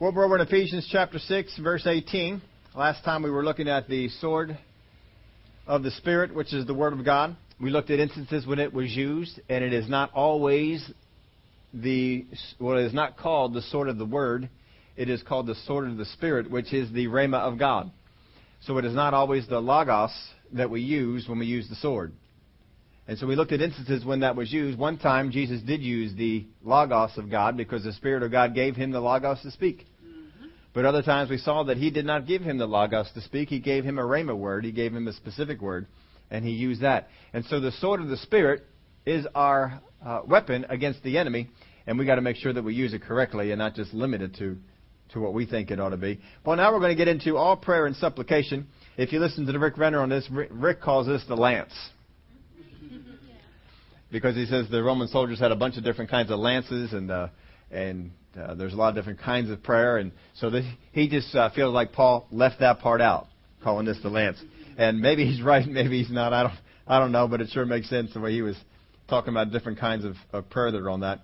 Well, we're over in Ephesians chapter 6, verse 18. Last time we were looking at the sword of the Spirit, which is the Word of God. We looked at instances when it was used, and it is not always the, well, it is not called the sword of the Word. It is called the sword of the Spirit, which is the Rhema of God. So it is not always the Logos that we use when we use the sword. And so we looked at instances when that was used. One time, Jesus did use the Logos of God because the Spirit of God gave him the Logos to speak. But other times we saw that he did not give him the Logos to speak. He gave him a Rhema word. He gave him a specific word, and he used that. And so the sword of the Spirit is our uh, weapon against the enemy, and we got to make sure that we use it correctly and not just limit it to, to what we think it ought to be. Well, now we're going to get into all prayer and supplication. If you listen to Rick Renner on this, Rick calls this the lance. Because he says the Roman soldiers had a bunch of different kinds of lances and uh, and uh, there's a lot of different kinds of prayer, and so he just uh, feels like Paul left that part out, calling this the lance. And maybe he's right, maybe he's not. I don't, I don't know, but it sure makes sense the way he was talking about different kinds of, of prayer that are on that.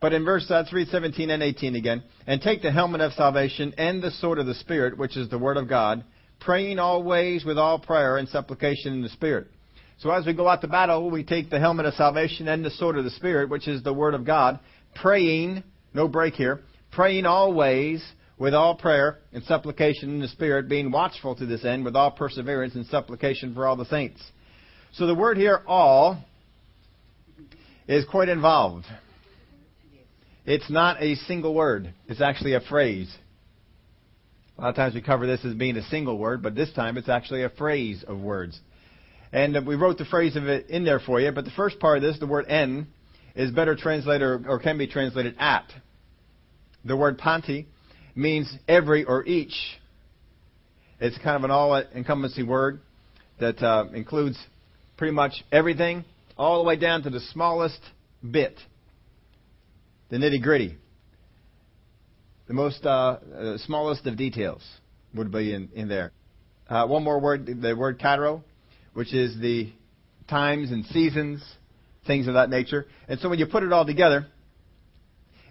But in verse uh, 3, 17 and 18 again, and take the helmet of salvation and the sword of the Spirit, which is the word of God, praying always with all prayer and supplication in the Spirit. So as we go out to battle, we take the helmet of salvation and the sword of the Spirit, which is the word of God, praying, no break here, praying always with all prayer and supplication in the Spirit, being watchful to this end with all perseverance and supplication for all the saints. So the word here, all, is quite involved. It's not a single word. It's actually a phrase. A lot of times we cover this as being a single word, but this time it's actually a phrase of words. And we wrote the phrase of it in there for you, but the first part of this, the word en, is better translated or can be translated at. The word panti means every or each. It's kind of an all-encompassing word that uh, includes pretty much everything, all the way down to the smallest bit, the nitty-gritty, the most uh, uh, smallest of details would be in, in there. Uh, one more word, the word karo, which is the times and seasons things of that nature. And so when you put it all together,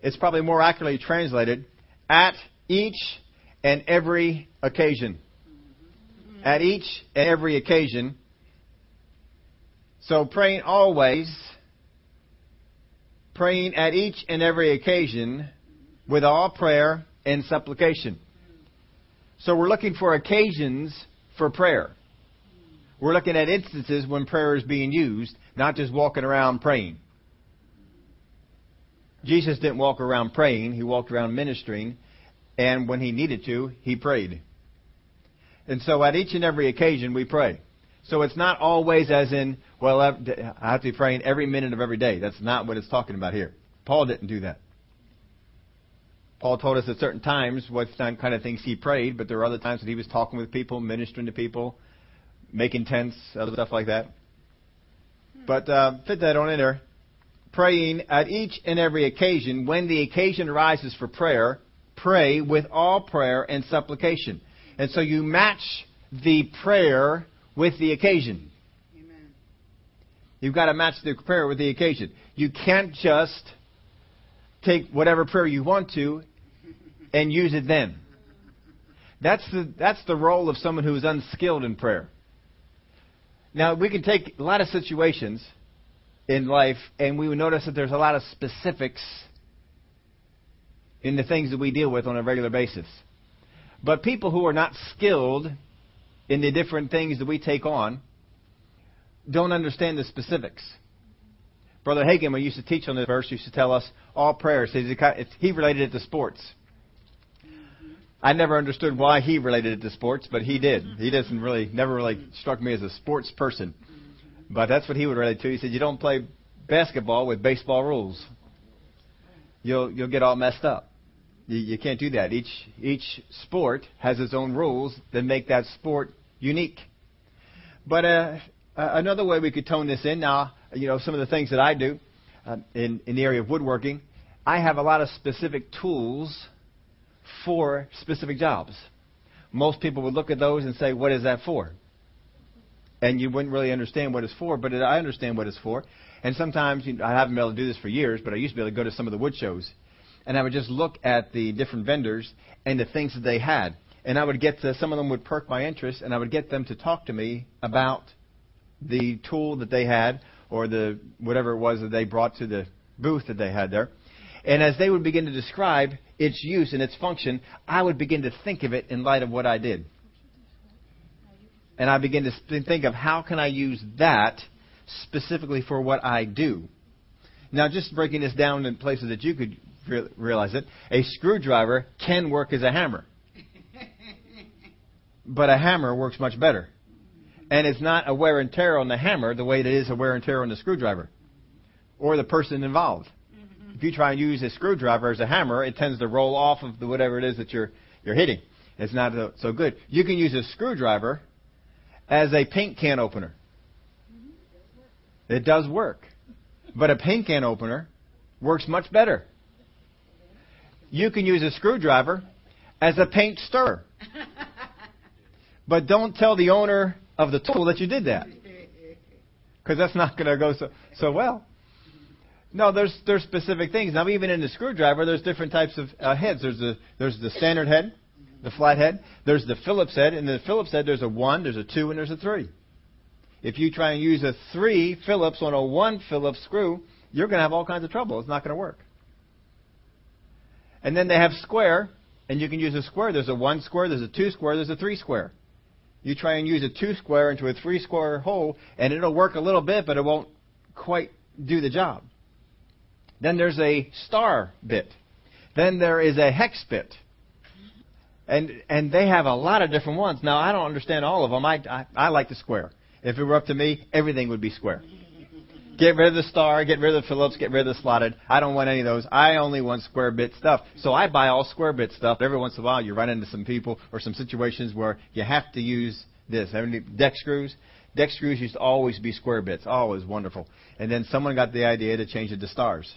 it's probably more accurately translated at each and every occasion. Mm-hmm. At each and every occasion. So praying always, praying at each and every occasion with all prayer and supplication. So we're looking for occasions for prayer. We're looking at instances when prayer is being used, not just walking around praying. Jesus didn't walk around praying, he walked around ministering, and when he needed to, he prayed. And so at each and every occasion, we pray. So it's not always as in, well, I have to be praying every minute of every day. That's not what it's talking about here. Paul didn't do that. Paul told us at certain times what kind of things he prayed, but there were other times that he was talking with people, ministering to people, making tents, other stuff like that. But uh, fit that on in there. Praying at each and every occasion, when the occasion arises for prayer, pray with all prayer and supplication. And so you match the prayer with the occasion. Amen. You've got to match the prayer with the occasion. You can't just take whatever prayer you want to and use it then. That's the, that's the role of someone who is unskilled in prayer. Now, we can take a lot of situations in life, and we would notice that there's a lot of specifics in the things that we deal with on a regular basis. But people who are not skilled in the different things that we take on don't understand the specifics. Brother Hagin, he used to teach on this verse, used to tell us all prayers. He related it to sports. I never understood why he related it to sports, but he did. He doesn't really, never really struck me as a sports person. But that's what he would relate to. He said, you don't play basketball with baseball rules. You'll, you'll get all messed up. You, you can't do that. Each, each sport has its own rules that make that sport unique. But uh, another way we could tone this in now, you know, some of the things that I do uh, in, in the area of woodworking, I have a lot of specific tools for specific jobs. Most people would look at those and say, What is that for? And you wouldn't really understand what it's for, but I understand what it's for. And sometimes, you know, I haven't been able to do this for years, but I used to be able to go to some of the wood shows. and I would just look at the different vendors and the things that they had. And I would get to, some of them would perk my interest, and I would get them to talk to me about the tool that they had or the whatever it was that they brought to the booth that they had there. And as they would begin to describe its use and its function, I would begin to think of it in light of what I did. And I begin to think of how can I use that specifically for what I do. Now, just breaking this down in places that you could realize it, a screwdriver can work as a hammer. But a hammer works much better. And it's not a wear and tear on the hammer the way it is a wear and tear on the screwdriver or the person involved. If you try and use a screwdriver as a hammer, it tends to roll off of the whatever it is that you're you're hitting. It's not so good. You can use a screwdriver as a paint can opener. It does work. But a paint can opener works much better. You can use a screwdriver as a paint stirrer. But don't tell the owner of the tool that you did that. Because that's not going to go so, so well. No, there's there's specific things. Now, even in the screwdriver, there's different types of uh, heads. There's the there's the standard head, the flat head. There's the Phillips head, and the Phillips head there's a one, there's a two, and there's a three. If you try and use a three Phillips on a one Phillips screw, you're going to have all kinds of trouble. It's not going to work. And then they have square, and you can use a square. There's a one square, there's a two square, there's a three square. You try and use a two square into a three square hole, and it'll work a little bit, but it won't quite do the job. Then there's a star bit. Then there is a hex bit. And and they have a lot of different ones. Now I don't understand all of them. I, I I like the square. If it were up to me, everything would be square. Get rid of the star, get rid of the Phillips, get rid of the slotted. I don't want any of those. I only want square bit stuff. So I buy all square bit stuff. Every once in a while, you run into some people or some situations where you have to use this. Deck screws. Deck screws used to always be square bits. Always wonderful. And then someone got the idea to change it to stars.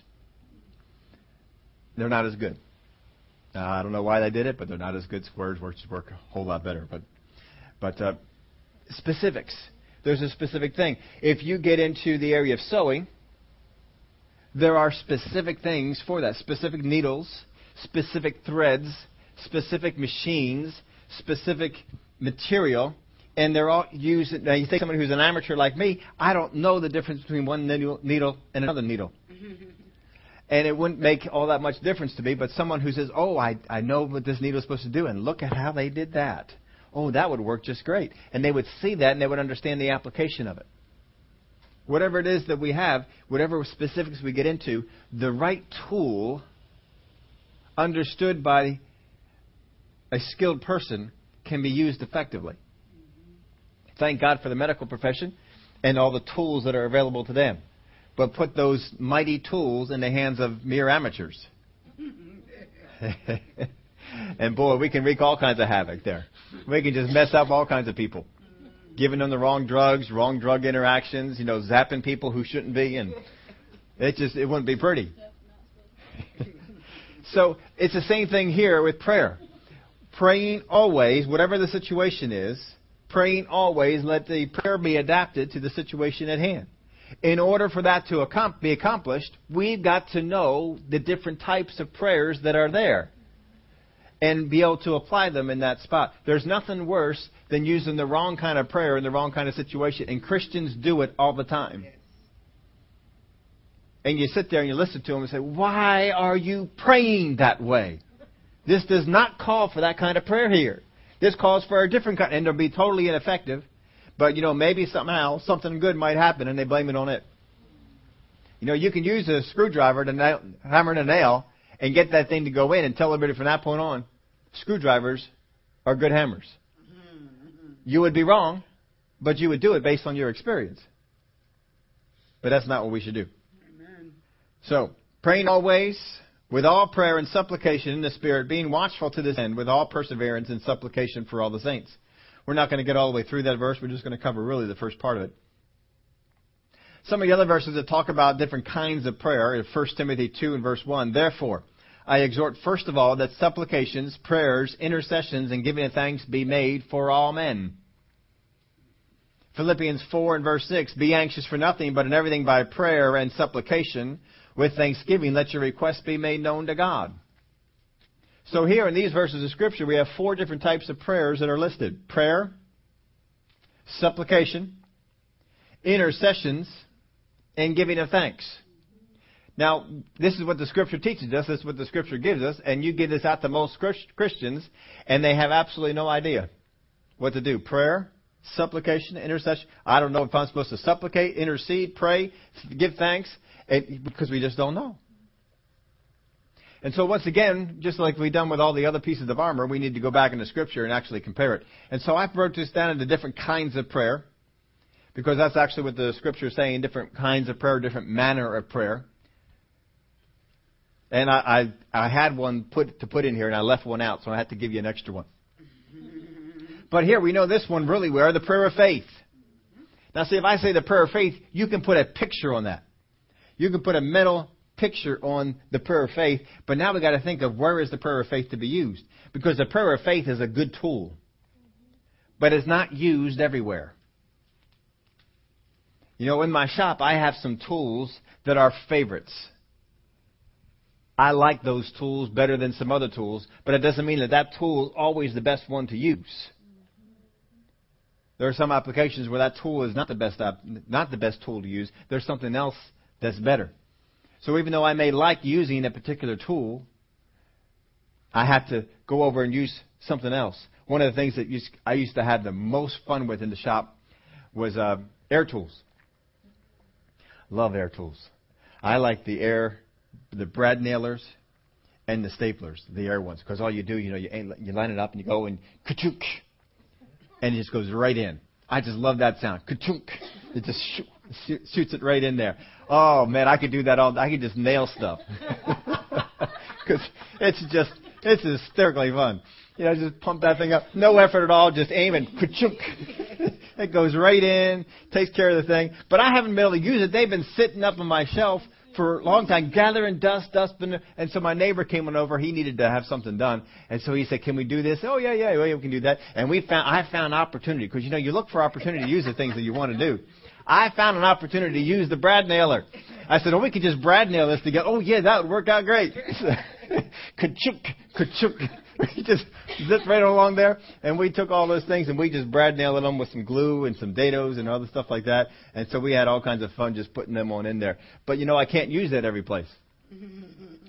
They're not as good. Uh, I don't know why they did it, but they're not as good. Squares work, work a whole lot better. But, but uh, specifics. There's a specific thing. If you get into the area of sewing, there are specific things for that. Specific needles, specific threads, specific machines, specific material, and they're all used. Now, you think someone who's an amateur like me, I don't know the difference between one needle and another needle. and it wouldn't make all that much difference to me, but someone who says, Oh, I, I know what this needle is supposed to do, and look at how they did that oh, that would work just great. And they would see that and they would understand the application of it. Whatever it is that we have, whatever specifics we get into, the right tool, understood by a skilled person, can be used effectively. Thank God for the medical profession and all the tools that are available to them. But put those mighty tools in the hands of mere amateurs. and boy, we can wreak all kinds of havoc there. We can just mess up all kinds of people. Giving them the wrong drugs, wrong drug interactions, you know, zapping people who shouldn't be, and it just it wouldn't be pretty. so it's the same thing here with prayer. Praying always, whatever the situation is, praying always, let the prayer be adapted to the situation at hand. In order for that to be accomplished, we've got to know the different types of prayers that are there and be able to apply them in that spot. There's nothing worse than using the wrong kind of prayer in the wrong kind of situation, and Christians do it all the time. And you sit there and you listen to them and say, Why are you praying that way? This does not call for that kind of prayer here. This calls for a different kind, and it'll be totally ineffective. But, you know, maybe somehow something good might happen and they blame it on it. You know, you can use a screwdriver to nail, hammer a nail and get that thing to go in and tell everybody from that point on, screwdrivers are good hammers. Mm-hmm. You would be wrong, but you would do it based on your experience. But that's not what we should do. Amen. So, praying always with all prayer and supplication in the Spirit, being watchful to this end with all perseverance and supplication for all the saints. We're not going to get all the way through that verse. We're just going to cover really the first part of it. Some of the other verses that talk about different kinds of prayer, 1 Timothy 2 and verse 1. Therefore, I exhort first of all that supplications, prayers, intercessions, and giving of thanks be made for all men. Philippians 4 and verse 6, Be anxious for nothing, but in everything by prayer and supplication, with thanksgiving, let your requests be made known to God. So here in these verses of Scripture, we have four different types of prayers that are listed prayer, supplication, intercessions, and giving of thanks. Now, this is what the Scripture teaches us. This is what the Scripture gives us. And you give this out to most Christians, and they have absolutely no idea what to do. Prayer, supplication, intercession. I don't know if I'm supposed to supplicate, intercede, pray, give thanks, because we just don't know. And so once again, just like we've done with all the other pieces of armor, we need to go back into Scripture and actually compare it. And so I broke this down into different kinds of prayer, because that's actually what the Scripture is saying, different kinds of prayer, different manner of prayer. And I, I, I had one put to put in here, and I left one out, so I had to give you an extra one. But here we know this one really well, the prayer of faith. Now see, if I say the prayer of faith, you can put a picture on that. You can put a mental picture on the prayer of faith, but now we've got to think of where is the prayer of faith to be used? Because the prayer of faith is a good tool, but it's not used everywhere. You know, in my shop, I have some tools that are favorites. I like those tools better than some other tools, but it doesn't mean that that tool is always the best one to use. There are some applications where that tool is not the best not the best tool to use. There's something else that's better. So even though I may like using a particular tool, I have to go over and use something else. One of the things that I used to have the most fun with in the shop was uh, air tools. Love air tools. I like the air, the brad nailers, and the staplers, the air ones, because all you do, you know, you, you line it up and you go and ka-chook, and it just goes right in. I just love that sound. Ka-chook. It just shoots it right in there. Oh man, I could do that all. I could just nail stuff because it's just it's hysterically fun. You know, just pump that thing up. No effort at all. Just aim and ka-chunk. it goes right in, takes care of the thing. But I haven't been able to use it. They've been sitting up on my shelf for a long time, gathering dust, dust. And so my neighbor came on over. He needed to have something done. And so he said, can we do this? Oh, yeah, yeah, yeah, we can do that. And we found, I found opportunity because, you know, you look for opportunity to use the things that you want to do. I found an opportunity to use the brad nailer. I said, oh, we could just brad nail this together. Oh, yeah, that would work out great. ka-chunk, ka-chunk. We just zipped right along there, and we took all those things and we just brad nailed them with some glue and some dados and other stuff like that. And so we had all kinds of fun just putting them on in there. But you know, I can't use that every place.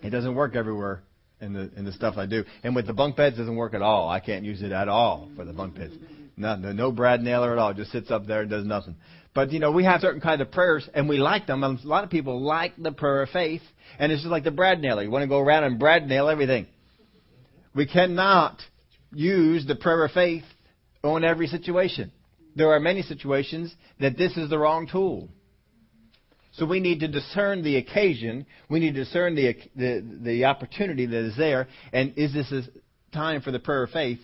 It doesn't work everywhere in the in the stuff I do. And with the bunk beds, it doesn't work at all. I can't use it at all for the bunk beds. No, no, no brad nailer at all. It just sits up there and does nothing. But you know, we have certain kind of prayers and we like them. A lot of people like the prayer of faith, and it's just like the brad nailer. You want to go around and brad nail everything. We cannot use the prayer of faith on every situation. There are many situations that this is the wrong tool. So we need to discern the occasion. We need to discern the, the, the opportunity that is there. And is this a time for the prayer of faith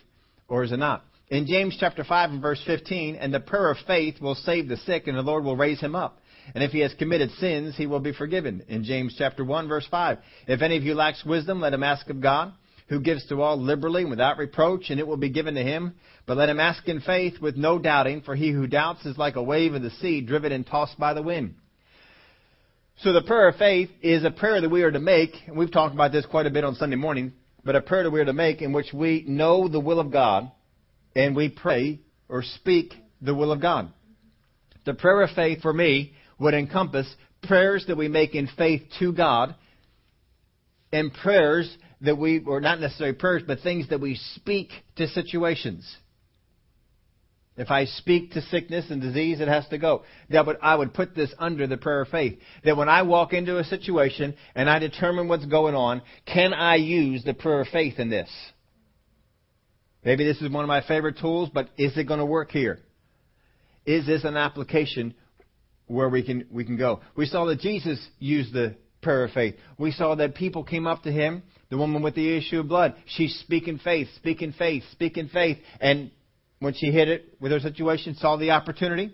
or is it not? In James chapter 5 and verse 15, and the prayer of faith will save the sick, and the Lord will raise him up. And if he has committed sins, he will be forgiven. In James chapter 1 verse 5, if any of you lacks wisdom, let him ask of God, who gives to all liberally and without reproach, and it will be given to him. But let him ask in faith with no doubting, for he who doubts is like a wave of the sea, driven and tossed by the wind. So the prayer of faith is a prayer that we are to make, and we've talked about this quite a bit on Sunday morning, but a prayer that we are to make in which we know the will of God, and we pray or speak the will of God. The prayer of faith for me would encompass prayers that we make in faith to God and prayers that we, or not necessarily prayers, but things that we speak to situations. If I speak to sickness and disease, it has to go. That would, I would put this under the prayer of faith. That when I walk into a situation and I determine what's going on, can I use the prayer of faith in this? Maybe this is one of my favorite tools, but is it going to work here? Is this an application where we can we can go? We saw that Jesus used the prayer of faith. We saw that people came up to him, the woman with the issue of blood. She's speaking faith, speaking faith, speaking faith, and when she hit it with her situation, saw the opportunity,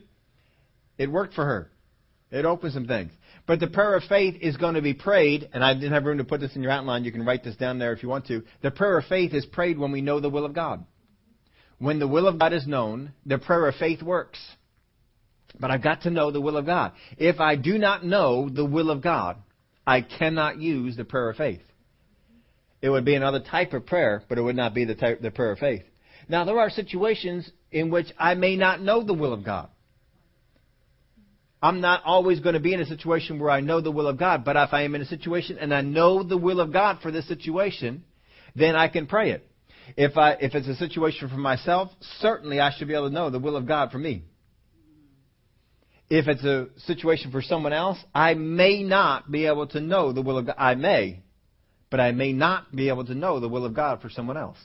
it worked for her. It opens some things. But the prayer of faith is going to be prayed, and I didn't have room to put this in your outline. You can write this down there if you want to. The prayer of faith is prayed when we know the will of God. When the will of God is known, the prayer of faith works. But I've got to know the will of God. If I do not know the will of God, I cannot use the prayer of faith. It would be another type of prayer, but it would not be the type the prayer of faith. Now there are situations in which I may not know the will of God. I'm not always going to be in a situation where I know the will of God, but if I am in a situation and I know the will of God for this situation, then I can pray it. If I if it's a situation for myself, certainly I should be able to know the will of God for me. If it's a situation for someone else, I may not be able to know the will of God. I may, but I may not be able to know the will of God for someone else.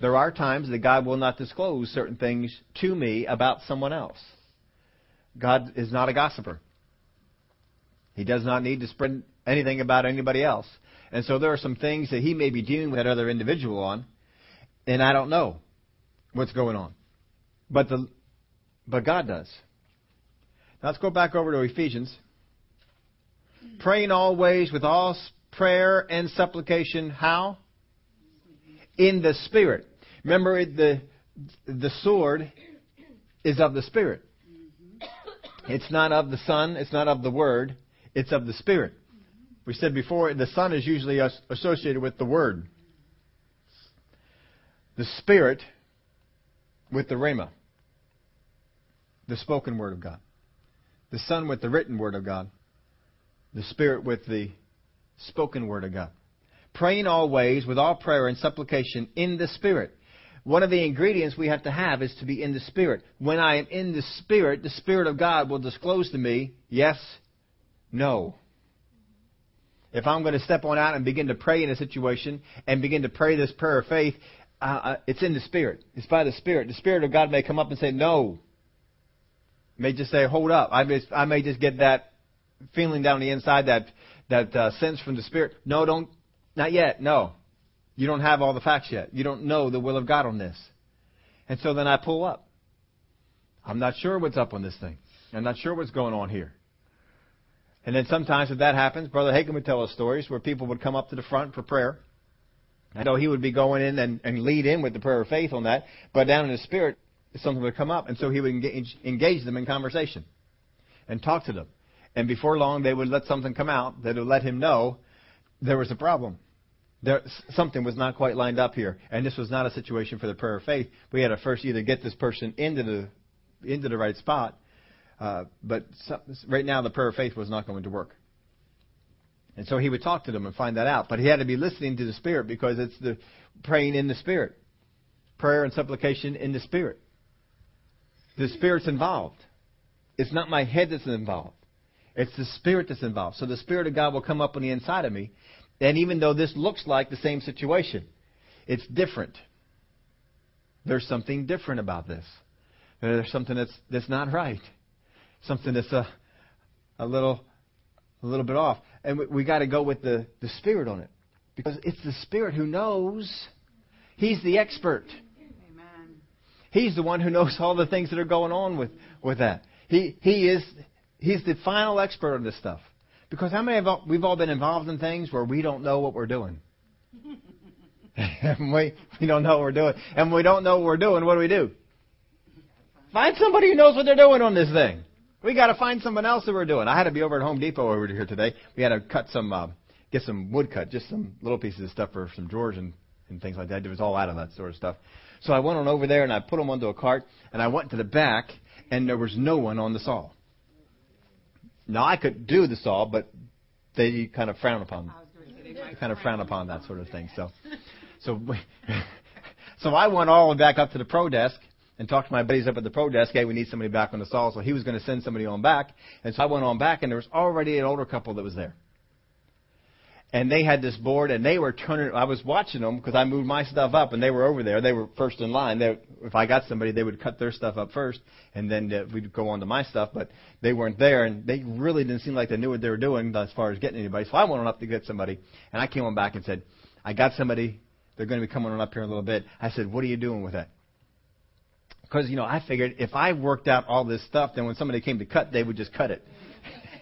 There are times that God will not disclose certain things to me about someone else. God is not a gossiper. He does not need to spread anything about anybody else. And so there are some things that he may be dealing with that other individual on, and I don't know what's going on. But the but God does. Now let's go back over to Ephesians. Praying always with all prayer and supplication. How? In the Spirit. Remember, the the sword is of the Spirit. It's not of the Son. It's not of the Word. It's of the Spirit. We said before, the Son is usually associated with the Word. The Spirit with the Rhema, the spoken Word of God. The Son with the written Word of God. The Spirit with the spoken Word of God. Praying always with all prayer and supplication in the Spirit. One of the ingredients we have to have is to be in the Spirit. When I am in the Spirit, the Spirit of God will disclose to me yes, no. If I'm going to step on out and begin to pray in a situation and begin to pray this prayer of faith, uh, uh, it's in the Spirit. It's by the Spirit. The Spirit of God may come up and say, no. May just say, hold up. I may, I may just get that feeling down the inside, that, that uh, sense from the Spirit. No, don't, not yet. No. You don't have all the facts yet. You don't know the will of God on this. And so then I pull up. I'm not sure what's up on this thing. I'm not sure what's going on here. And then sometimes if that happens, Brother Hagin would tell us stories where people would come up to the front for prayer. I know he would be going in and, and lead in with the prayer of faith on that, but down in his spirit, something would come up, and so he would engage, engage them in conversation and talk to them. And before long, they would let something come out that would let him know there was a problem. There, something was not quite lined up here, and this was not a situation for the prayer of faith. We had to first either get this person into the into the right spot, uh, but right now the prayer of faith was not going to work. And so he would talk to them and find that out. But he had to be listening to the Spirit because it's the praying in the Spirit. Prayer and supplication in the Spirit. The Spirit's involved. It's not my head that's involved. It's the Spirit that's involved. So the Spirit of God will come up on the inside of me. And even though this looks like the same situation, it's different. There's something different about this. There's something that's, that's not right something that's a, a little a little bit off. And we, we got to go with the, the Spirit on it. Because it's the Spirit who knows. He's the expert. Amen. He's the one who knows all the things that are going on with, with that. He, he is he's the final expert on this stuff. Because how many of all, we've all been involved in things where we don't know what we're doing. and we, we don't know what we're doing. And we don't know what we're doing, what do we do? Find somebody who knows what they're doing on this thing. We got to find someone else that we're doing. I had to be over at Home Depot over here today. We had to cut some, uh, get some wood cut, just some little pieces of stuff for some drawers and, and things like that. It was all out of that sort of stuff. So I went on over there and I put them onto a cart and I went to the back and there was no one on the saw. Now I could do the saw, but they kind of frown upon, kind of frown upon that sort of thing. So, so, so I went all the way back up to the pro desk and talked to my buddies up at the pro desk. Hey, we need somebody back on the saw. So he was going to send somebody on back. And so I went on back, and there was already an older couple that was there. And they had this board, and they were turning. I was watching them because I moved my stuff up, and they were over there. They were first in line. They, if I got somebody, they would cut their stuff up first, and then uh, we'd go on to my stuff. But they weren't there, and they really didn't seem like they knew what they were doing as far as getting anybody. So I went on up to get somebody, and I came on back and said, "I got somebody. They're going to be coming on up here in a little bit." I said, "What are you doing with that?" Because, you know, I figured if I worked out all this stuff, then when somebody came to cut, they would just cut it.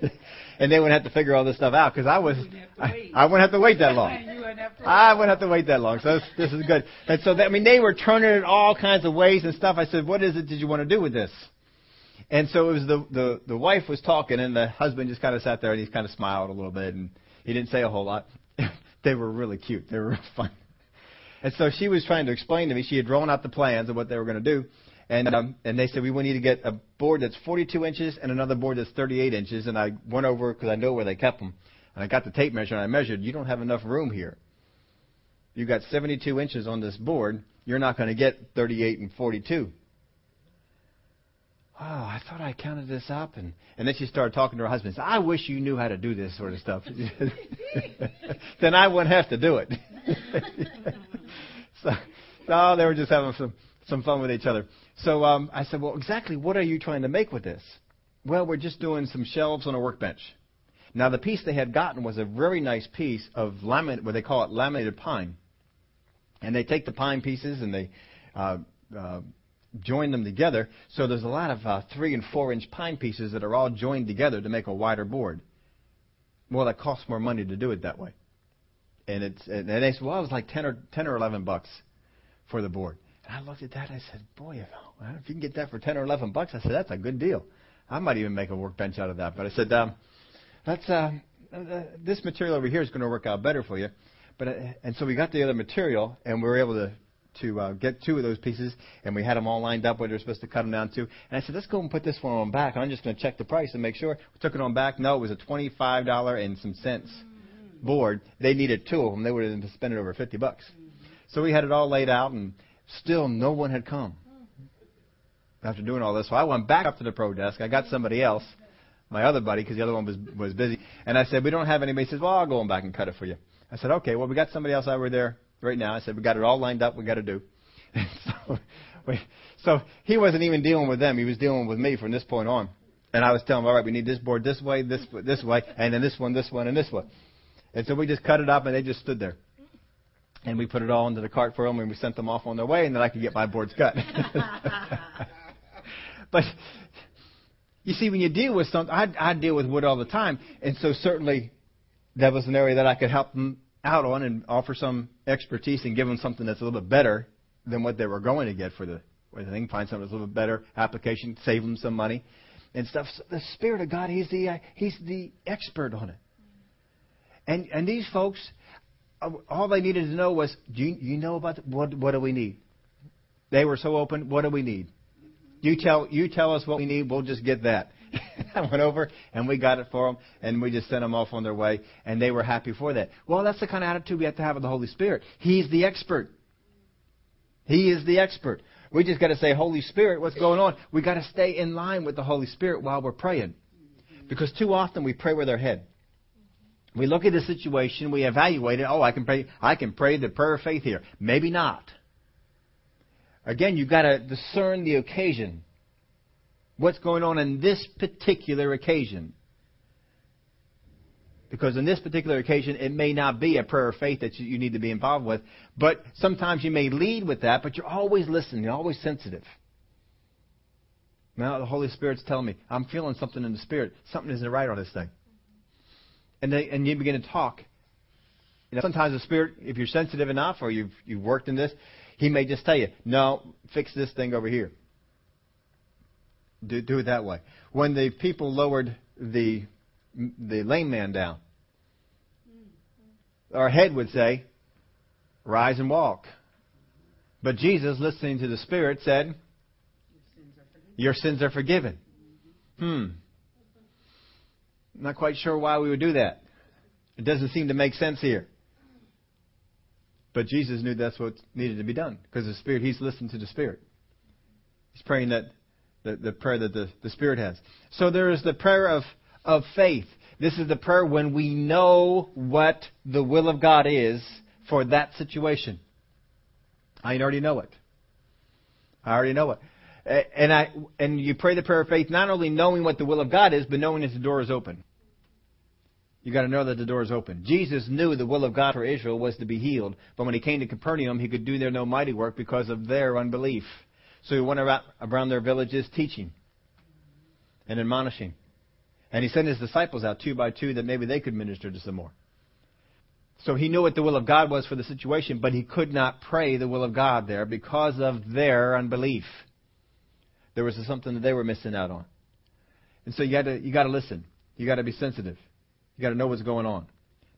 and they wouldn't have to figure all this stuff out because I was, I, I wouldn't have to wait that long. I wouldn't have to wait that long. So this, this is good. And so, that, I mean, they were turning it all kinds of ways and stuff. I said, what is it did you want to do with this? And so it was the, the, the wife was talking and the husband just kind of sat there and he kind of smiled a little bit and he didn't say a whole lot. they were really cute. They were real fun. And so she was trying to explain to me. She had drawn out the plans of what they were going to do, and um, and they said we need to get a board that's 42 inches and another board that's 38 inches. And I went over because I know where they kept them, and I got the tape measure and I measured. You don't have enough room here. You've got 72 inches on this board. You're not going to get 38 and 42 oh, I thought I counted this up. And, and then she started talking to her husband. I wish you knew how to do this sort of stuff. then I wouldn't have to do it. so, no, they were just having some, some fun with each other. So um, I said, well, exactly what are you trying to make with this? Well, we're just doing some shelves on a workbench. Now, the piece they had gotten was a very nice piece of laminate, what they call it laminated pine. And they take the pine pieces and they uh, uh, join them together. So there's a lot of uh, three and four inch pine pieces that are all joined together to make a wider board. Well, that costs more money to do it that way. And it's and they said, well, it was like ten or ten or eleven bucks for the board. And I looked at that and I said, boy, if, if you can get that for ten or eleven bucks, I said that's a good deal. I might even make a workbench out of that. But I said, um, that's uh, uh, this material over here is going to work out better for you. But uh, and so we got the other material and we were able to to uh, get two of those pieces, and we had them all lined up where they're supposed to cut them down to. And I said, let's go and put this one on back. I'm just going to check the price and make sure. We took it on back. No, it was a twenty-five dollar and some cents board. They needed two of them. They would have spent it over fifty bucks. So we had it all laid out, and still no one had come after doing all this. So I went back up to the pro desk. I got somebody else, my other buddy, because the other one was was busy. And I said, we don't have anybody. He says, well, I'll go on back and cut it for you. I said, okay. Well, we got somebody else over there right now. I said, we got it all lined up. We got to do. so, we, so he wasn't even dealing with them. He was dealing with me from this point on. And I was telling him, all right, we need this board this way, this this way, and then this one, this one, and this one. And so we just cut it up, and they just stood there. And we put it all into the cart for them, and we sent them off on their way, and then I could get my boards cut. but you see, when you deal with something, I, deal with wood all the time, and so certainly that was an area that I could help them out on and offer some expertise and give them something that's a little bit better than what they were going to get for the thing. Find something that's a little bit better application, save them some money and stuff. So the Spirit of God, He's the He's the expert on it. And and these folks, Uh, all they needed to know was, do you, you know about the, what what do we need? They were so open. What do we need? You tell you tell us what we need. We'll just get that. I went over and we got it for them, and we just sent them off on their way, and they were happy for that. Well, that's the kind of attitude we have to have with the Holy Spirit. He's the expert. He is the expert. We just got to say, Holy Spirit, what's going on? We got to stay in line with the Holy Spirit while we're praying, because too often we pray with our head. We look at the situation, we evaluate it. Oh, I can pray. I can pray the prayer of faith here. Maybe not. Again, you've got to discern the occasion what's going on in this particular occasion. Because in this particular occasion, it may not be a prayer of faith that you need to be involved with, but sometimes you may lead with that, but you're always listening, you're always sensitive. Now the Holy Spirit's telling me, I'm feeling something in the Spirit. Something isn't right on this thing. And, they, and you begin to talk. You know, sometimes the Spirit, if you're sensitive enough or you've, you've worked in this, He may just tell you, no, fix this thing over here do, do it that way. When the people lowered the the lame man down, our head would say, "Rise and walk." But Jesus, listening to the Spirit, said, "Your sins are forgiven." Hmm. Not quite sure why we would do that. It doesn't seem to make sense here. But Jesus knew that's what needed to be done because the Spirit, He's listening to the Spirit. He's praying that the, the prayer that the, the Spirit has. So there is the prayer of, of faith. This is the prayer when we know what the will of God is for that situation. I already know it. I already know it. And I and you pray the prayer of faith not only knowing what the will of God is, but knowing that the door is open. You got to know that the door is open. Jesus knew the will of God for Israel was to be healed, but when he came to Capernaum, he could do there no mighty work because of their unbelief. So he went around their villages teaching and admonishing. And he sent his disciples out two by two that maybe they could minister to some more. So he knew what the will of God was for the situation, but he could not pray the will of God there because of their unbelief. There was something that they were missing out on. And so you got to you got to listen. You got to be sensitive. You got to know what's going on.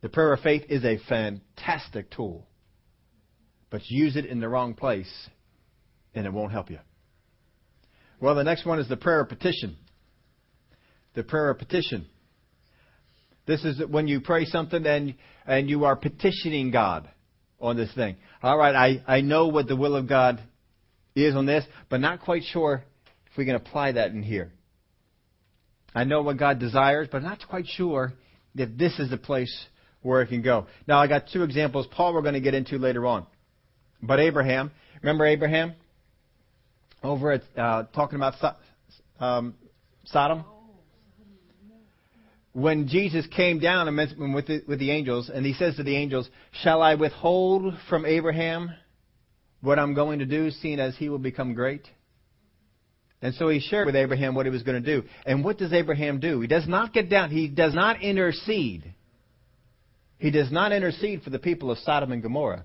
The prayer of faith is a fantastic tool. But use it in the wrong place and it won't help you. Well, the next one is the prayer of petition. The prayer of petition. This is when you pray something and, and you are petitioning God on this thing. All right, I, I know what the will of God is on this, but not quite sure we can apply that in here. I know what God desires, but I'm not quite sure if this is the place where it can go. Now, I got two examples. Paul, we're going to get into later on. But Abraham, remember Abraham? Over at, uh, talking about so- um, Sodom? When Jesus came down with the, with the angels, and he says to the angels, Shall I withhold from Abraham what I'm going to do, seeing as he will become great? And so he shared with Abraham what he was going to do. And what does Abraham do? He does not get down. He does not intercede. He does not intercede for the people of Sodom and Gomorrah.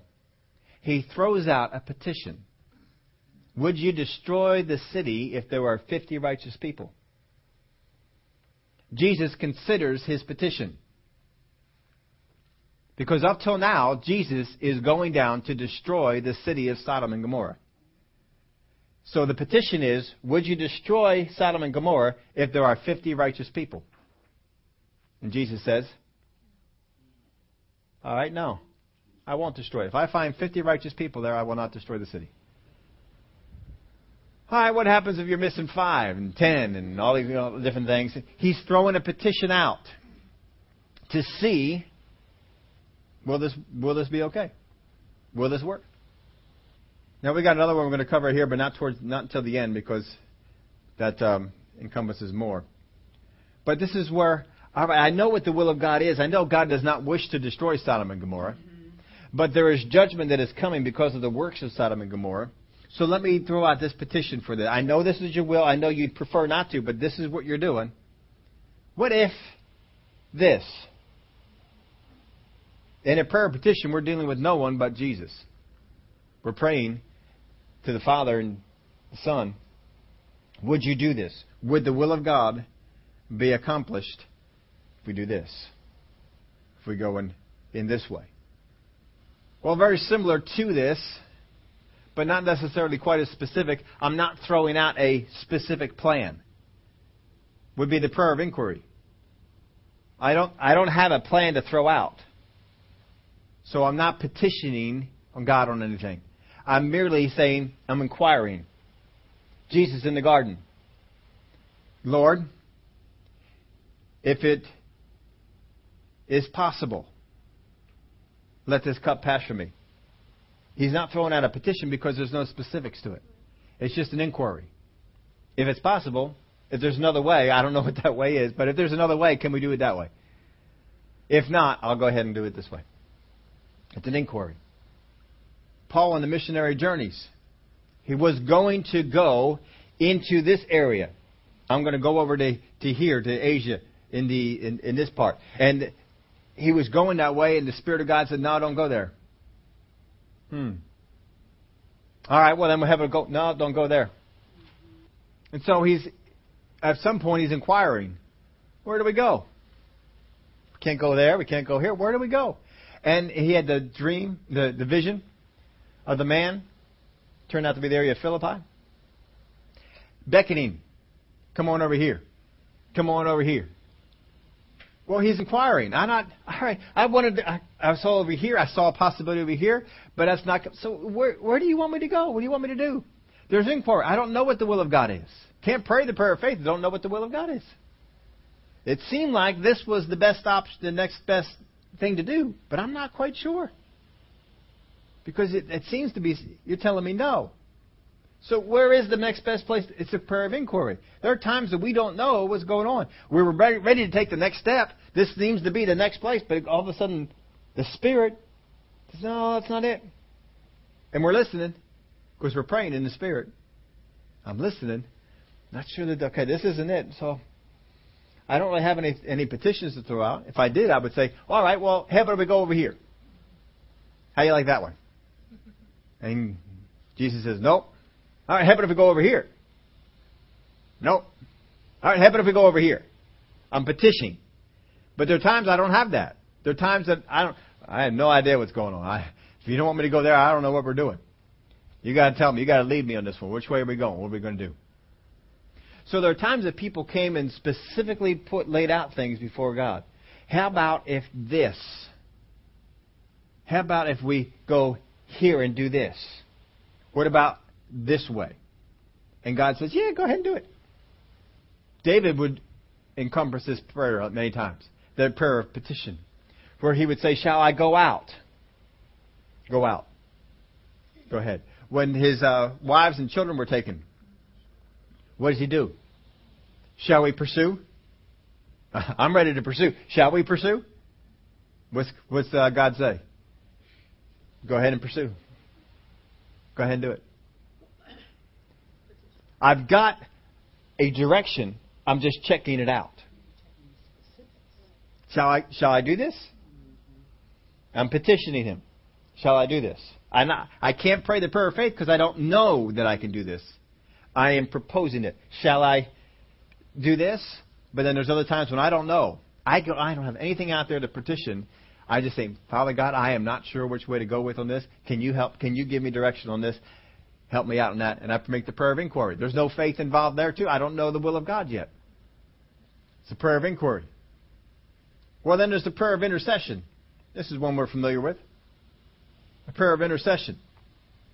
He throws out a petition. Would you destroy the city if there were 50 righteous people? Jesus considers his petition. Because up till now, Jesus is going down to destroy the city of Sodom and Gomorrah. So the petition is, would you destroy Sodom and Gomorrah if there are 50 righteous people? And Jesus says, all right, no. I won't destroy it. If I find 50 righteous people there, I will not destroy the city. All right, what happens if you're missing five and ten and all these you know, different things? He's throwing a petition out to see will this will this be okay? Will this work? Now we got another one we're going to cover here, but not towards not until the end because that um, encompasses more. But this is where I know what the will of God is. I know God does not wish to destroy Sodom and Gomorrah, but there is judgment that is coming because of the works of Sodom and Gomorrah. So let me throw out this petition for that. I know this is your will. I know you'd prefer not to, but this is what you're doing. What if this? In a prayer petition, we're dealing with no one but Jesus. We're praying to the Father and the Son, would you do this? Would the will of God be accomplished if we do this? If we go in, in this way? Well, very similar to this, but not necessarily quite as specific. I'm not throwing out a specific plan. Would be the prayer of inquiry. I don't, I don't have a plan to throw out. So I'm not petitioning on God on anything. I'm merely saying, I'm inquiring. Jesus in the garden. Lord, if it is possible, let this cup pass from me. He's not throwing out a petition because there's no specifics to it. It's just an inquiry. If it's possible, if there's another way, I don't know what that way is, but if there's another way, can we do it that way? If not, I'll go ahead and do it this way. It's an inquiry. Paul on the missionary journeys. He was going to go into this area. I'm going to go over to, to here, to Asia, in, the, in, in this part. And he was going that way, and the Spirit of God said, No, don't go there. Hmm. All right, well, then we'll have a go. No, don't go there. And so he's, at some point, he's inquiring, Where do we go? We can't go there. We can't go here. Where do we go? And he had the dream, the, the vision of the man turned out to be the area of Philippi. Beckoning, come on over here. Come on over here. Well, he's inquiring. I'm not. All right. I wanted. To, I, I saw over here. I saw a possibility over here, but that's not. So where where do you want me to go? What do you want me to do? There's inquiry. I don't know what the will of God is. Can't pray the prayer of faith. Don't know what the will of God is. It seemed like this was the best option, the next best thing to do, but I'm not quite sure. Because it, it seems to be, you're telling me no. So where is the next best place? It's a prayer of inquiry. There are times that we don't know what's going on. We were ready to take the next step. This seems to be the next place, but all of a sudden, the Spirit says, no, that's not it. And we're listening because we're praying in the Spirit. I'm listening. Not sure that, okay, this isn't it. So I don't really have any, any petitions to throw out. If I did, I would say, all right, well, how about we go over here? How you like that one? And Jesus says, Nope. All right, how about if we go over here? Nope. All right, how about if we go over here? I'm petitioning. But there are times I don't have that. There are times that I don't, I have no idea what's going on. I, if you don't want me to go there, I don't know what we're doing. You got to tell me. You got to lead me on this one. Which way are we going? What are we going to do? So there are times that people came and specifically put laid out things before God. How about if this? How about if we go here and do this? What about this way? And God says, Yeah, go ahead and do it. David would encompass this prayer many times. The prayer of petition. Where he would say, Shall I go out? Go out. Go ahead. When his uh, wives and children were taken, what does he do? Shall we pursue? I'm ready to pursue. Shall we pursue? What's, what's uh, God say? Go ahead and pursue. Go ahead and do it. I've got a direction. I'm just checking it out. Shall I, shall I do this? I'm petitioning him. Shall I do this? I'm not, I can't pray the prayer of faith because I don't know that I can do this. I am proposing it. Shall I do this? But then there's other times when I don't know. I go, I don't have anything out there to petition. I just say, Father God, I am not sure which way to go with on this. Can you help? Can you give me direction on this? Help me out on that. And I make the prayer of inquiry. There's no faith involved there too. I don't know the will of God yet. It's a prayer of inquiry. Well, then there's the prayer of intercession. This is one we're familiar with. A prayer of intercession.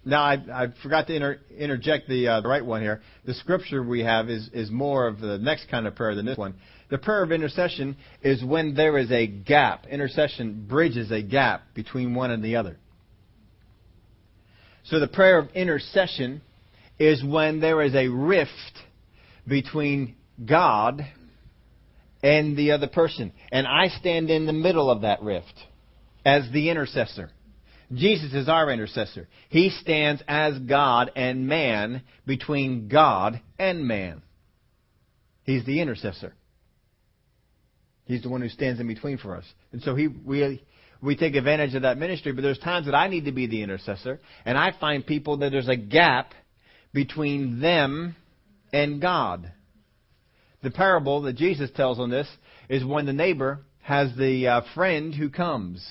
Now, I, I forgot to inter, interject the, uh, the right one here. The scripture we have is, is more of the next kind of prayer than this one. The prayer of intercession is when there is a gap. Intercession bridges a gap between one and the other. So the prayer of intercession is when there is a rift between God and the other person. And I stand in the middle of that rift as the intercessor. Jesus is our intercessor. He stands as God and man between God and man. He's the intercessor. He's the one who stands in between for us. And so he, we, we take advantage of that ministry, but there's times that I need to be the intercessor, and I find people that there's a gap between them and God. The parable that Jesus tells on this is when the neighbor has the uh, friend who comes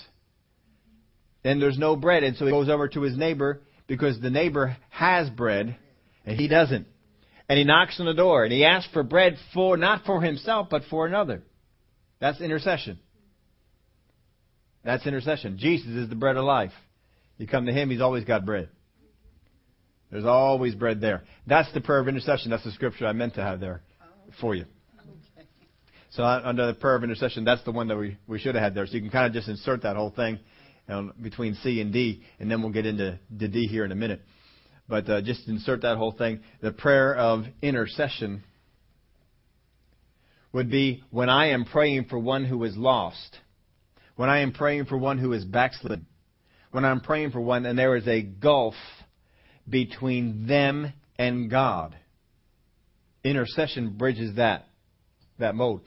and there's no bread. And so he goes over to his neighbor because the neighbor has bread and he doesn't. And he knocks on the door and he asks for bread for, not for himself, but for another. That's intercession. That's intercession. Jesus is the bread of life. You come to him, he's always got bread. There's always bread there. That's the prayer of intercession. That's the scripture I meant to have there for you. So uh, under the prayer of intercession, that's the one that we, we should have had there. So you can kind of just insert that whole thing between C and D, and then we'll get into the D here in a minute. But uh, just insert that whole thing. The prayer of intercession would be when I am praying for one who is lost, when I am praying for one who is backslidden, when I'm praying for one and there is a gulf between them and God. Intercession bridges that that mode.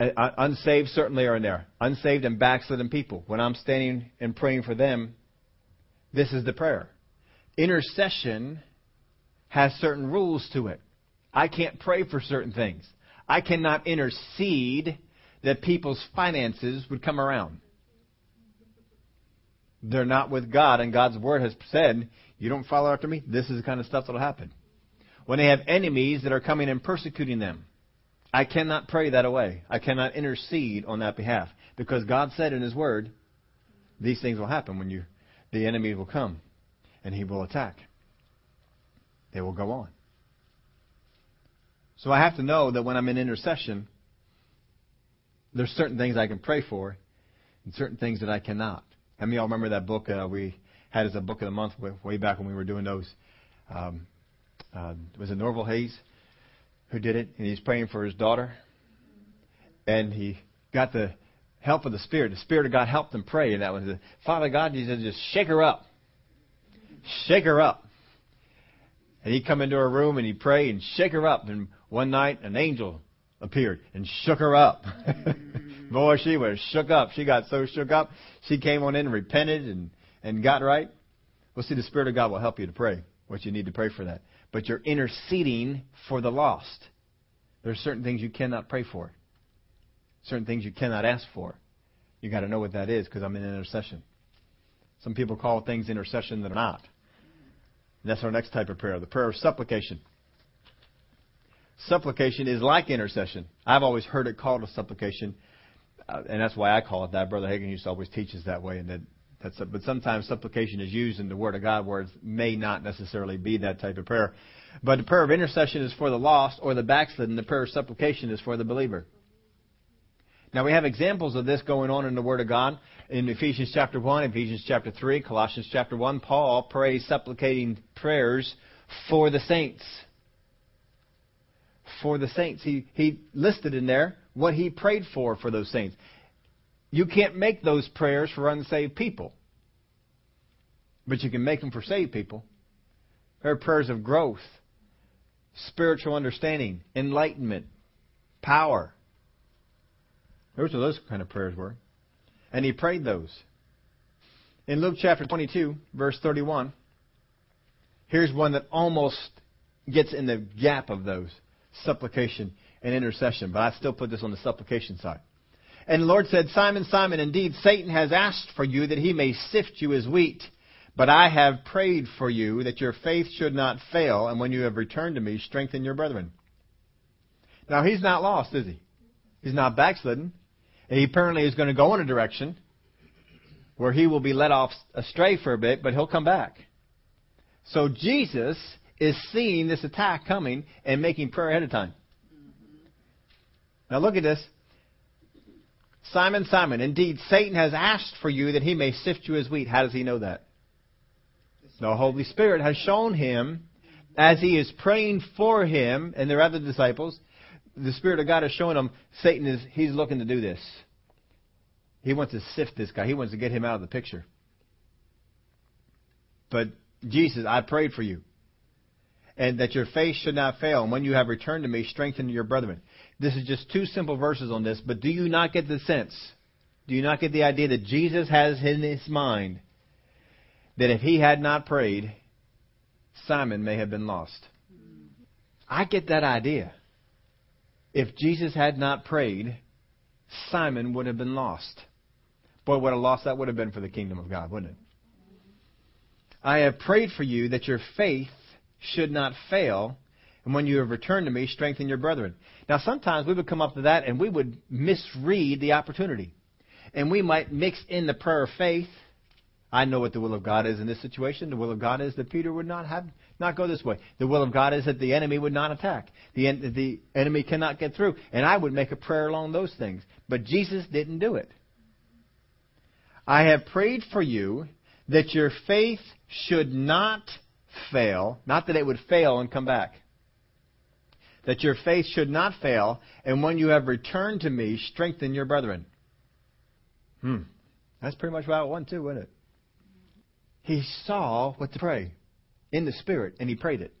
Uh, unsaved certainly are in there. Unsaved and backslidden people. When I'm standing and praying for them, this is the prayer. Intercession has certain rules to it. I can't pray for certain things. I cannot intercede that people's finances would come around. They're not with God, and God's word has said, you don't follow after me, this is the kind of stuff that'll happen. When they have enemies that are coming and persecuting them, I cannot pray that away. I cannot intercede on that behalf because God said in His Word, these things will happen when you, the enemy will come and he will attack. They will go on. So I have to know that when I'm in intercession, there's certain things I can pray for and certain things that I cannot. Many of y'all remember that book uh, we had as a book of the month way back when we were doing those? Um, uh, was it Norval Hayes? Who did it, and he's praying for his daughter. And he got the help of the Spirit. The Spirit of God helped him pray, and that was the Father God. He said, "Just shake her up, shake her up." And he'd come into her room and he'd pray and shake her up. And one night, an angel appeared and shook her up. Boy, she was shook up. She got so shook up. She came on in and repented and, and got right. Well, see, the Spirit of God will help you to pray what you need to pray for that but you're interceding for the lost. There are certain things you cannot pray for, certain things you cannot ask for. You got to know what that is because I'm in intercession. Some people call things intercession that are not. And that's our next type of prayer, the prayer of supplication. Supplication is like intercession. I've always heard it called a supplication, uh, and that's why I call it that. Brother Hagin used to always teach us that way, and that that's a, but sometimes supplication is used in the Word of God where it may not necessarily be that type of prayer. But the prayer of intercession is for the lost or the backslidden. The prayer of supplication is for the believer. Now we have examples of this going on in the Word of God in Ephesians chapter 1, Ephesians chapter 3, Colossians chapter 1. Paul prays supplicating prayers for the saints. For the saints. He, he listed in there what he prayed for for those saints. You can't make those prayers for unsaved people, but you can make them for saved people. They're prayers of growth, spiritual understanding, enlightenment, power. Those are those kind of prayers were. And he prayed those. In Luke chapter 22, verse 31, here's one that almost gets in the gap of those supplication and intercession, but I still put this on the supplication side. And the Lord said, Simon, Simon, indeed Satan has asked for you that he may sift you as wheat. But I have prayed for you that your faith should not fail, and when you have returned to me, strengthen your brethren. Now, he's not lost, is he? He's not backslidden. He apparently is going to go in a direction where he will be led off astray for a bit, but he'll come back. So Jesus is seeing this attack coming and making prayer ahead of time. Now look at this. Simon, Simon, indeed, Satan has asked for you that he may sift you as wheat. How does he know that? The Holy Spirit has shown him as he is praying for him and their other disciples. The Spirit of God is showing him Satan is he's looking to do this. He wants to sift this guy. He wants to get him out of the picture. But Jesus, I prayed for you. And that your faith should not fail. And when you have returned to me, strengthen your brethren. This is just two simple verses on this, but do you not get the sense? Do you not get the idea that Jesus has in his mind that if he had not prayed, Simon may have been lost? I get that idea. If Jesus had not prayed, Simon would have been lost. Boy, what a loss that would have been for the kingdom of God, wouldn't it? I have prayed for you that your faith should not fail, and when you have returned to me, strengthen your brethren. Now, sometimes we would come up to that and we would misread the opportunity. And we might mix in the prayer of faith. I know what the will of God is in this situation. The will of God is that Peter would not have not go this way. The will of God is that the enemy would not attack. The, the enemy cannot get through. And I would make a prayer along those things. But Jesus didn't do it. I have prayed for you that your faith should not fail, not that it would fail and come back that your faith should not fail, and when you have returned to me, strengthen your brethren. Hmm. That's pretty much what I want too, wasn't it? He saw what to pray in the Spirit, and he prayed it.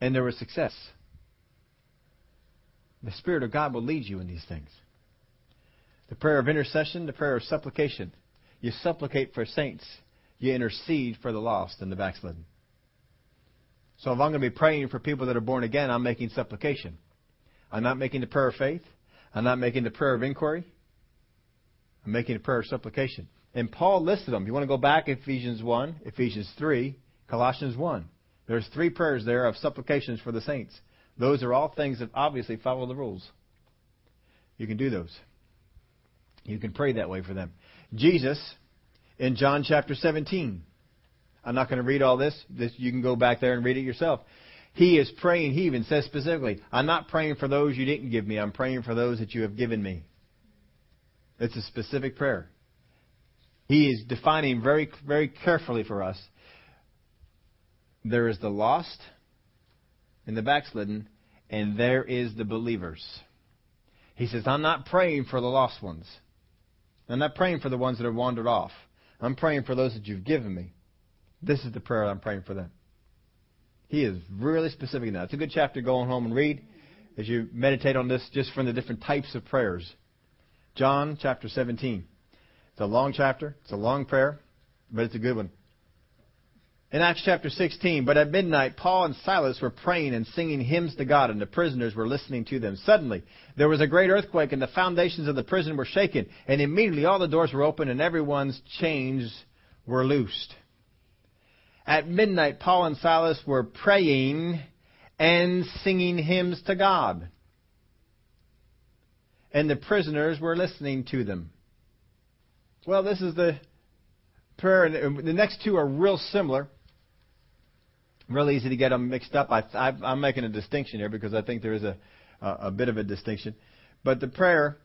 And there was success. The Spirit of God will lead you in these things. The prayer of intercession, the prayer of supplication. You supplicate for saints. You intercede for the lost and the backslidden. So if I'm going to be praying for people that are born again, I'm making supplication. I'm not making the prayer of faith. I'm not making the prayer of inquiry. I'm making a prayer of supplication. And Paul listed them. You want to go back Ephesians 1, Ephesians 3, Colossians 1. There's three prayers there of supplications for the saints. Those are all things that obviously follow the rules. You can do those. You can pray that way for them. Jesus, in John chapter 17, I'm not going to read all this. this. You can go back there and read it yourself. He is praying. He even says specifically, I'm not praying for those you didn't give me. I'm praying for those that you have given me. It's a specific prayer. He is defining very, very carefully for us. There is the lost and the backslidden, and there is the believers. He says, I'm not praying for the lost ones. I'm not praying for the ones that have wandered off. I'm praying for those that you've given me. This is the prayer I'm praying for them. He is really specific in that. It's a good chapter to go home and read as you meditate on this just from the different types of prayers. John chapter 17. It's a long chapter, it's a long prayer, but it's a good one. In Acts chapter 16, but at midnight, Paul and Silas were praying and singing hymns to God, and the prisoners were listening to them. Suddenly, there was a great earthquake, and the foundations of the prison were shaken, and immediately all the doors were opened, and everyone's chains were loosed. At midnight, Paul and Silas were praying and singing hymns to God, and the prisoners were listening to them. Well, this is the prayer, and uh, the next two are real similar real easy to get them mixed up. I, I, am making a distinction here because I think there is a, a, a bit of a distinction. But the prayer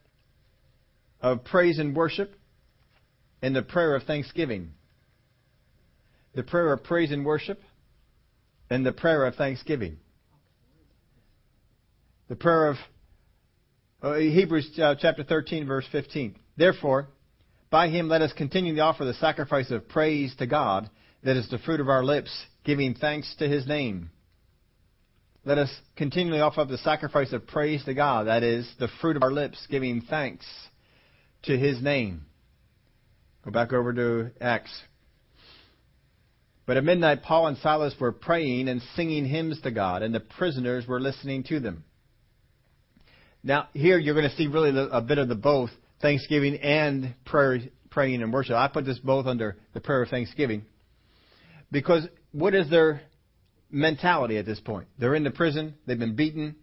of praise and worship and the prayer of thanksgiving. The prayer of praise and worship and the prayer of thanksgiving. The prayer of uh, Hebrews uh, chapter 13, verse 15. Therefore, by him let us continue to offer the sacrifice of praise to God, that is the fruit of our lips giving thanks to his name. Let us continually offer up the sacrifice of praise to God, that is, the fruit of our lips, giving thanks to his name. Go back over to Acts. But at midnight, Paul and Silas were praying and singing hymns to God, and the prisoners were listening to them. Now, here you're going to see really a bit of the both thanksgiving and prayer, praying and worship. I put this both under the prayer of thanksgiving because what is their mentality at this point? They're in the prison. They've been beaten.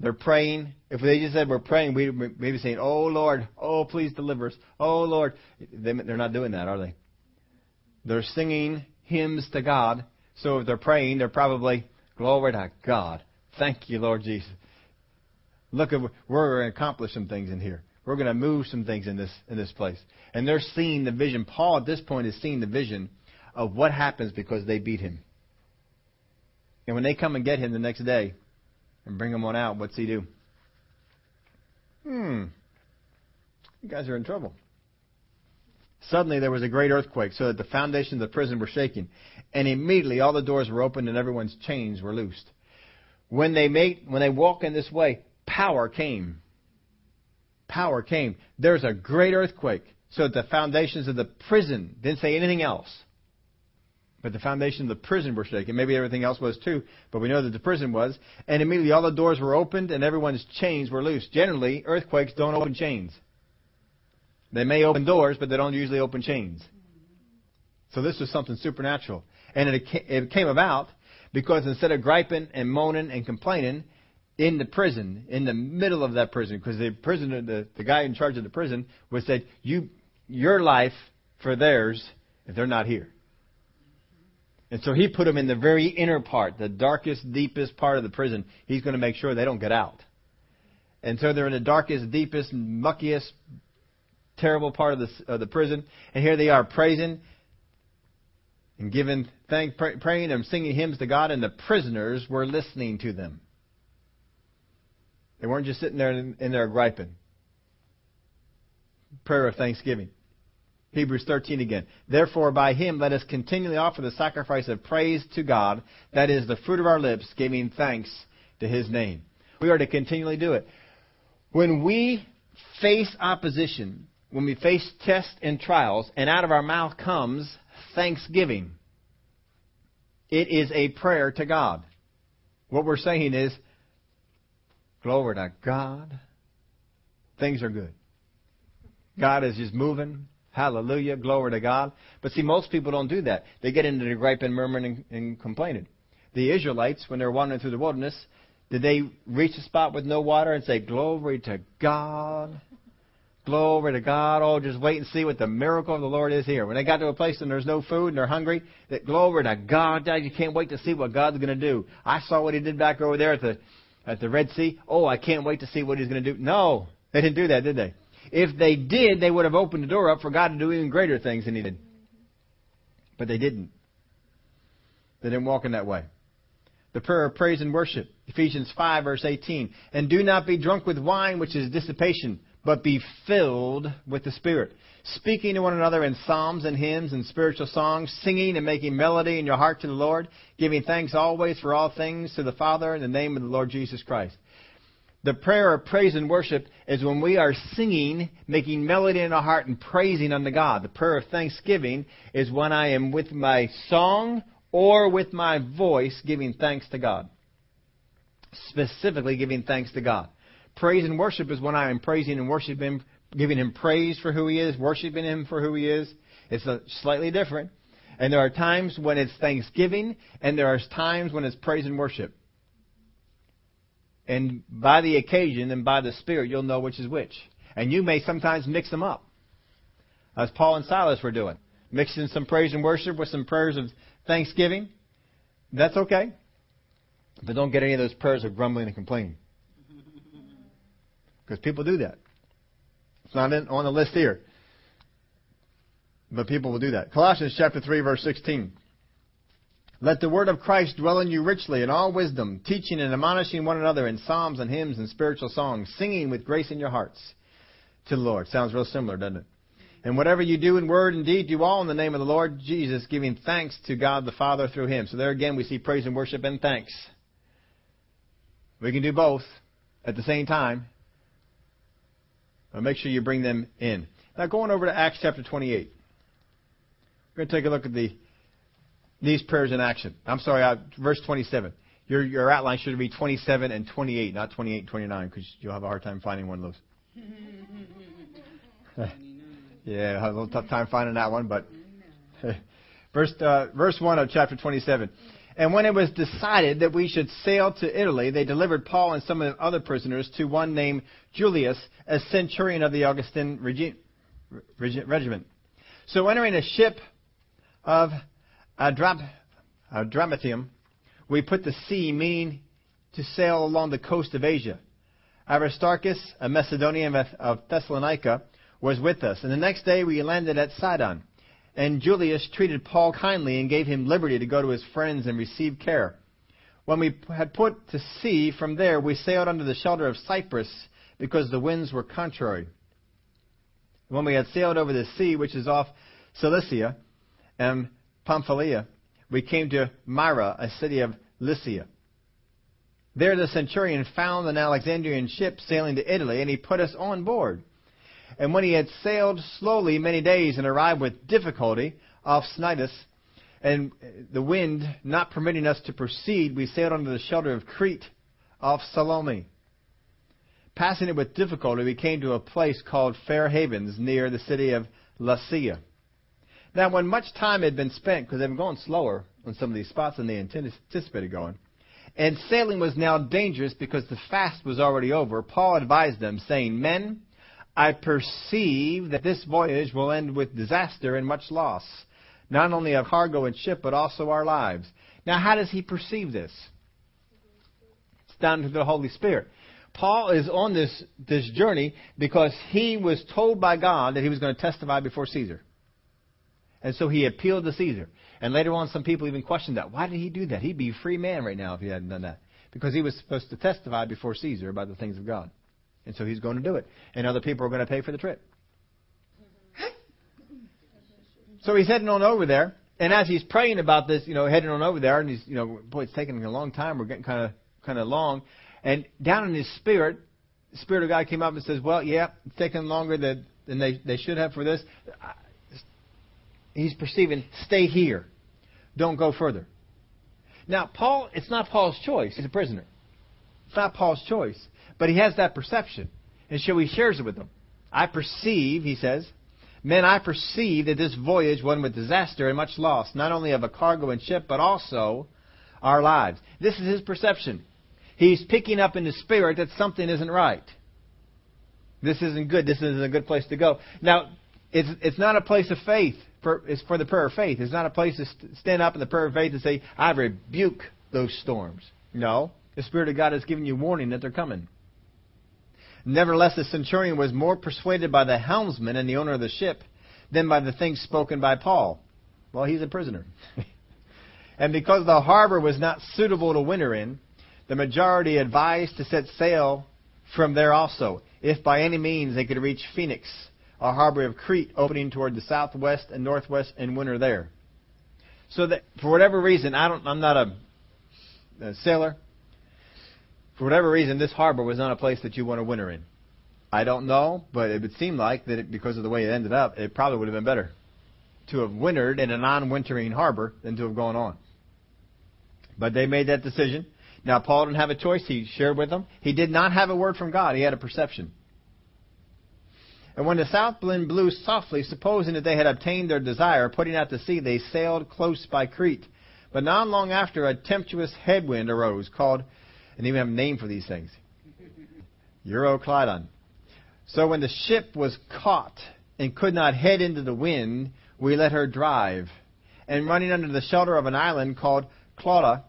They're praying. If they just said we're praying, we'd maybe saying, "Oh Lord, oh please deliver us, oh Lord." They're not doing that, are they? They're singing hymns to God. So if they're praying, they're probably, "Glory to God, thank you, Lord Jesus." Look, we're going to accomplish some things in here. We're going to move some things in this in this place, and they're seeing the vision. Paul at this point is seeing the vision of what happens because they beat him. And when they come and get him the next day and bring him on out, what's he do? Hmm. You guys are in trouble. Suddenly there was a great earthquake, so that the foundations of the prison were shaking. And immediately all the doors were opened and everyone's chains were loosed. When they made, when they walk in this way, power came. Power came. There's a great earthquake, so that the foundations of the prison didn't say anything else. But the foundation of the prison were shaken. Maybe everything else was too, but we know that the prison was. And immediately all the doors were opened and everyone's chains were loose. Generally, earthquakes don't open chains. They may open doors, but they don't usually open chains. So this was something supernatural. And it came about because instead of griping and moaning and complaining in the prison, in the middle of that prison, because the prisoner, the, the guy in charge of the prison, was said, "You, your life for theirs, if they're not here." And so he put them in the very inner part, the darkest, deepest part of the prison. He's going to make sure they don't get out. And so they're in the darkest, deepest, muckiest, terrible part of the, of the prison. And here they are praising and giving thank, pray, praying and singing hymns to God, and the prisoners were listening to them. They weren't just sitting there in, in there griping. Prayer of thanksgiving. Hebrews 13 again. Therefore, by him let us continually offer the sacrifice of praise to God, that is the fruit of our lips, giving thanks to his name. We are to continually do it. When we face opposition, when we face tests and trials, and out of our mouth comes thanksgiving, it is a prayer to God. What we're saying is, Glory to God. Things are good. God is just moving. Hallelujah. Glory to God. But see, most people don't do that. They get into the gripe and murmuring and, and complaining. The Israelites, when they're wandering through the wilderness, did they reach a spot with no water and say, Glory to God? Glory to God. Oh, just wait and see what the miracle of the Lord is here. When they got to a place and there's no food and they're hungry, that glory to God. You can't wait to see what God's going to do. I saw what He did back over there at the at the Red Sea. Oh, I can't wait to see what He's going to do. No, they didn't do that, did they? If they did, they would have opened the door up for God to do even greater things than He did. But they didn't. They didn't walk in that way. The prayer of praise and worship, Ephesians 5, verse 18. And do not be drunk with wine, which is dissipation, but be filled with the Spirit, speaking to one another in psalms and hymns and spiritual songs, singing and making melody in your heart to the Lord, giving thanks always for all things to the Father in the name of the Lord Jesus Christ. The prayer of praise and worship is when we are singing, making melody in our heart and praising unto God. The prayer of thanksgiving is when I am with my song or with my voice giving thanks to God. Specifically giving thanks to God. Praise and worship is when I am praising and worshiping giving Him praise for who He is, worshiping Him for who He is. It's slightly different. And there are times when it's thanksgiving, and there are times when it's praise and worship. And by the occasion and by the Spirit, you'll know which is which. And you may sometimes mix them up, as Paul and Silas were doing, mixing some praise and worship with some prayers of thanksgiving. That's okay. But don't get any of those prayers of grumbling and complaining. Because people do that. It's not in, on the list here. But people will do that. Colossians chapter 3 verse 16. Let the word of Christ dwell in you richly in all wisdom, teaching and admonishing one another in psalms and hymns and spiritual songs, singing with grace in your hearts to the Lord. Sounds real similar, doesn't it? And whatever you do in word and deed, do all in the name of the Lord Jesus, giving thanks to God the Father through him. So there again we see praise and worship and thanks. We can do both at the same time. Make sure you bring them in. Now going over to Acts chapter 28. We're going to take a look at the these prayers in action. I'm sorry, uh, verse 27. Your, your outline should be 27 and 28, not 28 and 29, because you'll have a hard time finding one of those. yeah, have a little tough time finding that one, but verse uh, verse 1 of chapter 27. And when it was decided that we should sail to Italy, they delivered Paul and some of the other prisoners to one named Julius, a centurion of the Augustan regiment. So entering a ship of Adramyttium, we put to sea, meaning to sail along the coast of Asia. Aristarchus, a Macedonian of Thessalonica, was with us. And the next day we landed at Sidon. And Julius treated Paul kindly and gave him liberty to go to his friends and receive care. When we had put to sea from there, we sailed under the shelter of Cyprus because the winds were contrary. When we had sailed over the sea, which is off Cilicia and Pamphylia, we came to Myra, a city of Lycia. There the centurion found an Alexandrian ship sailing to Italy, and he put us on board. And when he had sailed slowly many days and arrived with difficulty off Cnidus, and the wind not permitting us to proceed, we sailed under the shelter of Crete off Salmone. Passing it with difficulty, we came to a place called Fair Havens near the city of Lasea. Now, when much time had been spent, because they've been going slower on some of these spots than they anticipated going, and sailing was now dangerous because the fast was already over, Paul advised them, saying, Men, I perceive that this voyage will end with disaster and much loss, not only of cargo and ship, but also our lives. Now, how does he perceive this? It's down to the Holy Spirit. Paul is on this, this journey because he was told by God that he was going to testify before Caesar. And so he appealed to Caesar. And later on, some people even questioned that. Why did he do that? He'd be a free man right now if he hadn't done that. Because he was supposed to testify before Caesar about the things of God. And so he's going to do it. And other people are going to pay for the trip. So he's heading on over there. And as he's praying about this, you know, heading on over there, and he's, you know, boy, it's taking a long time. We're getting kind of, kind of long. And down in his spirit, the Spirit of God came up and says, well, yeah, it's taking longer than, than they, they should have for this he's perceiving, stay here. Don't go further. Now, Paul, it's not Paul's choice. He's a prisoner. It's not Paul's choice. But he has that perception. And so he shares it with them. I perceive, he says, men, I perceive that this voyage went with disaster and much loss, not only of a cargo and ship, but also our lives. This is his perception. He's picking up in the spirit that something isn't right. This isn't good. This isn't a good place to go. Now, it's, it's not a place of faith for, it's for the prayer of faith. It's not a place to stand up in the prayer of faith and say, I rebuke those storms. No. The Spirit of God has given you warning that they're coming. Nevertheless, the centurion was more persuaded by the helmsman and the owner of the ship than by the things spoken by Paul. Well, he's a prisoner. and because the harbor was not suitable to winter in, the majority advised to set sail from there also, if by any means they could reach Phoenix a harbor of Crete opening toward the southwest and northwest and winter there. So that for whatever reason, I don't, I'm not a, a sailor. For whatever reason, this harbor was not a place that you want to winter in. I don't know, but it would seem like that it, because of the way it ended up, it probably would have been better to have wintered in a non-wintering harbor than to have gone on. But they made that decision. Now Paul didn't have a choice. He shared with them. He did not have a word from God. He had a perception. And when the south wind blew softly, supposing that they had obtained their desire, putting out to sea, they sailed close by Crete. But not long after, a tempestuous headwind arose, called, and even have a name for these things, Euroclydon. So when the ship was caught and could not head into the wind, we let her drive. And running under the shelter of an island called Clauda,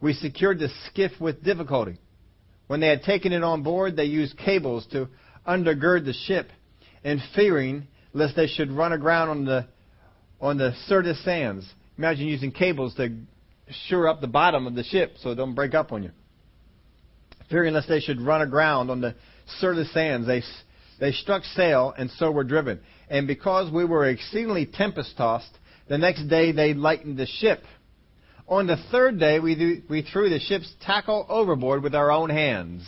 we secured the skiff with difficulty. When they had taken it on board, they used cables to undergird the ship, and fearing lest they should run aground on the on the Syrtis sands. Imagine using cables to shore up the bottom of the ship so it don't break up on you. Fearing lest they should run aground on the Syrtis sands, they they struck sail and so were driven. And because we were exceedingly tempest tossed, the next day they lightened the ship. On the third day, we, we threw the ship's tackle overboard with our own hands.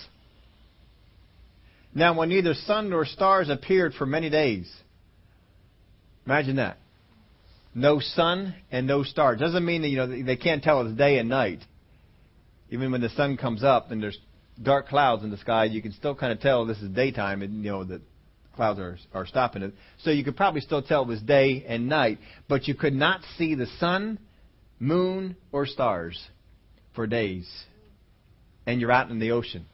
Now, when neither sun nor stars appeared for many days, imagine that. No sun and no stars. Doesn't mean that you know they can't tell it's day and night. Even when the sun comes up and there's dark clouds in the sky, you can still kind of tell this is daytime, and you know that clouds are, are stopping it. So you could probably still tell it was day and night, but you could not see the sun, moon, or stars for days. And you're out in the ocean.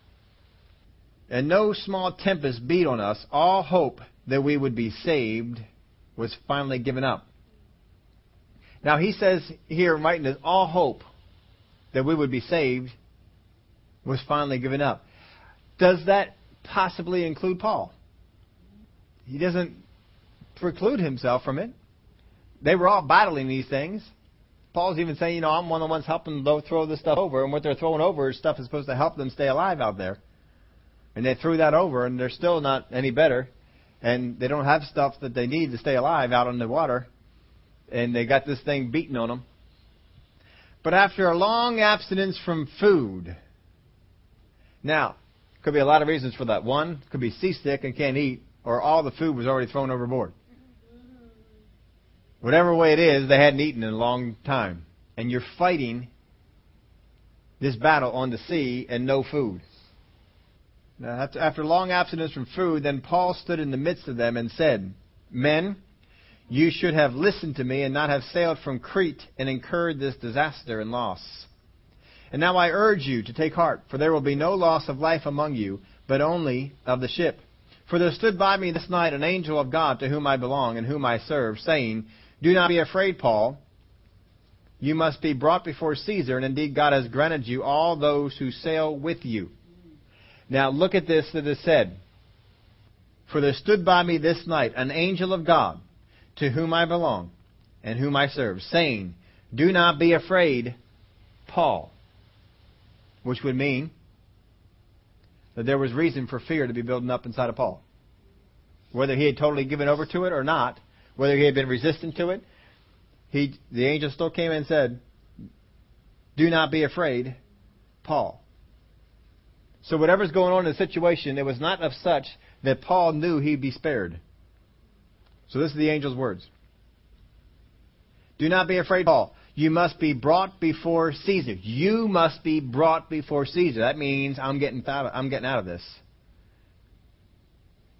And no small tempest beat on us. All hope that we would be saved was finally given up. Now he says here, writing this, all hope that we would be saved was finally given up. Does that possibly include Paul? He doesn't preclude himself from it. They were all battling these things. Paul's even saying, you know, I'm one of the ones helping them throw this stuff over, and what they're throwing over is stuff that's supposed to help them stay alive out there. And they threw that over, and they're still not any better. And they don't have stuff that they need to stay alive out on the water. And they got this thing beaten on them. But after a long abstinence from food, now, could be a lot of reasons for that. One, could be seasick and can't eat or all the food was already thrown overboard. Whatever way it is, they hadn't eaten in a long time. And you're fighting this battle on the sea and no food. Now, after long abstinence from food, then Paul stood in the midst of them and said, Men, you should have listened to me and not have sailed from Crete and incurred this disaster and loss. And now I urge you to take heart, for there will be no loss of life among you, but only of the ship. For there stood by me this night an angel of God to whom I belong and whom I serve, saying, Do not be afraid, Paul. You must be brought before Caesar, and indeed God has granted you all those who sail with you. Now look at this that is said. For there stood by me this night an angel of God, to whom I belong and whom I serve, saying, Do not be afraid, Paul. Which would mean that there was reason for fear to be building up inside of Paul. Whether he had totally given over to it or not, whether he had been resistant to it, he, the angel still came and said, Do not be afraid, Paul. So whatever's going on in the situation, it was not of such that Paul knew he'd be spared. So this is the angel's words. Do not be afraid, Paul. You must be brought before Caesar. You must be brought before Caesar. That means I'm getting out, I'm getting out of this.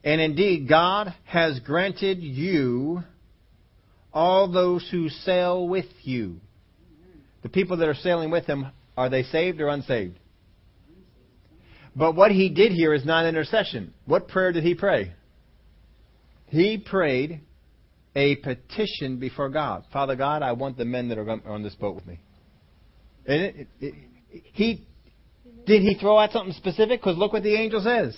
And indeed, God has granted you all those who sail with you. The people that are sailing with him, are they saved or unsaved? But what he did here is not intercession. What prayer did he pray? He prayed a petition before God. Father God, I want the men that are on this boat with me. And it, it, it, he did he throw out something specific? Because look what the angel says.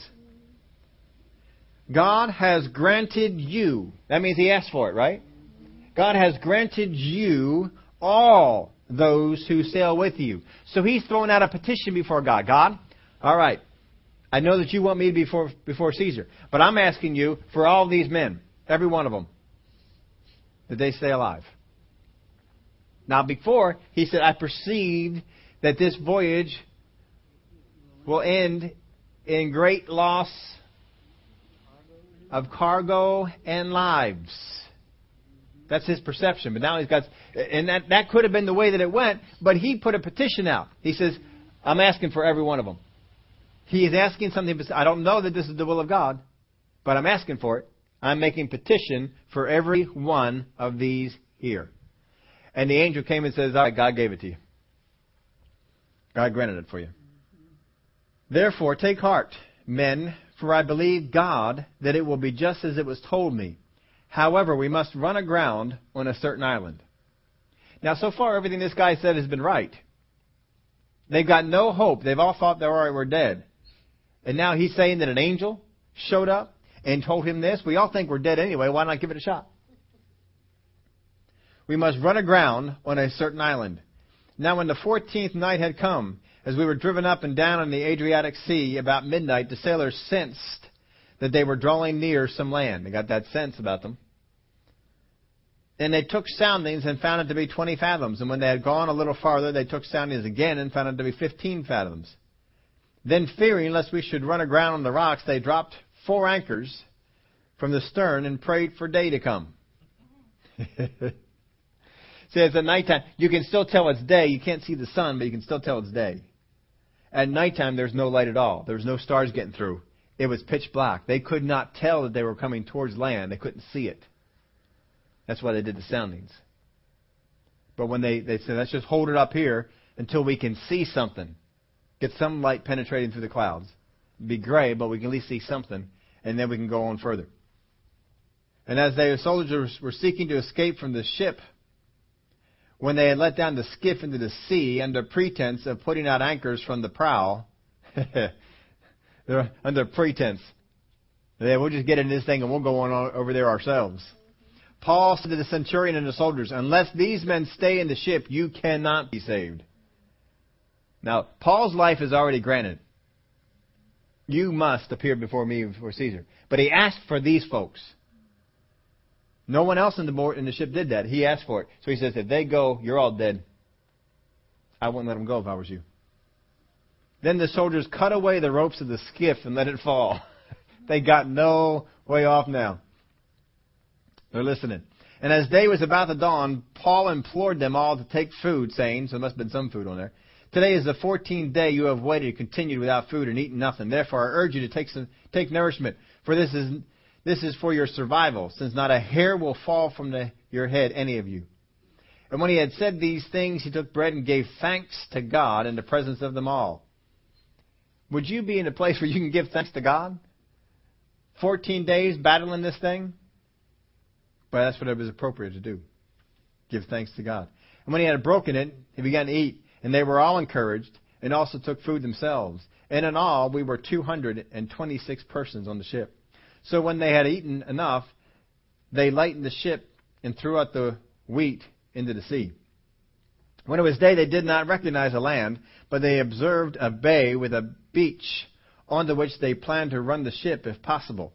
God has granted you. That means he asked for it, right? God has granted you all those who sail with you. So he's throwing out a petition before God. God, all right, I know that you want me before, before Caesar, but I'm asking you for all these men, every one of them that they stay alive. Now, before, he said, I perceived that this voyage will end in great loss of cargo and lives. That's his perception. But now he's got, and that, that could have been the way that it went, but he put a petition out. He says, I'm asking for every one of them. He is asking something, I don't know that this is the will of God, but I'm asking for it. I'm making petition for every one of these here. And the angel came and says, right, God gave it to you. God granted it for you. Therefore, take heart, men, for I believe God that it will be just as it was told me. However, we must run aground on a certain island. Now, so far, everything this guy said has been right. They've got no hope. They've all thought they were dead. And now he's saying that an angel showed up and told him this. We all think we're dead anyway. Why not give it a shot? We must run aground on a certain island. Now, when the fourteenth night had come, as we were driven up and down on the Adriatic Sea about midnight, the sailors sensed that they were drawing near some land. They got that sense about them. And they took soundings and found it to be 20 fathoms. And when they had gone a little farther, they took soundings again and found it to be 15 fathoms. Then, fearing lest we should run aground on the rocks, they dropped four anchors from the stern and prayed for day to come. It's at nighttime. You can still tell it's day. You can't see the sun, but you can still tell it's day. At nighttime, there's no light at all. There's no stars getting through. It was pitch black. They could not tell that they were coming towards land. They couldn't see it. That's why they did the soundings. But when they, they said, let's just hold it up here until we can see something, get some light penetrating through the clouds. Be gray, but we can at least see something, and then we can go on further. And as the soldiers were seeking to escape from the ship, when they had let down the skiff into the sea under pretense of putting out anchors from the prow, under pretense, they we'll just get in this thing and we'll go on over there ourselves. Paul said to the centurion and the soldiers, Unless these men stay in the ship, you cannot be saved. Now, Paul's life is already granted. You must appear before me before Caesar. But he asked for these folks. No one else in the board in the ship did that. He asked for it. So he says, if they go, you're all dead. I wouldn't let them go if I was you. Then the soldiers cut away the ropes of the skiff and let it fall. they got no way off now. They're listening. And as day was about to dawn, Paul implored them all to take food, saying, so there must have been some food on there. Today is the fourteenth day you have waited continued without food and eaten nothing. Therefore, I urge you to take some, take nourishment, for this is this is for your survival, since not a hair will fall from the, your head, any of you. And when he had said these things, he took bread and gave thanks to God in the presence of them all. Would you be in a place where you can give thanks to God? 14 days battling this thing? But that's what it was appropriate to do. Give thanks to God. And when he had broken it, he began to eat. And they were all encouraged and also took food themselves. And in all, we were 226 persons on the ship. So when they had eaten enough, they lightened the ship and threw out the wheat into the sea. When it was day, they did not recognize a land, but they observed a bay with a beach onto which they planned to run the ship if possible.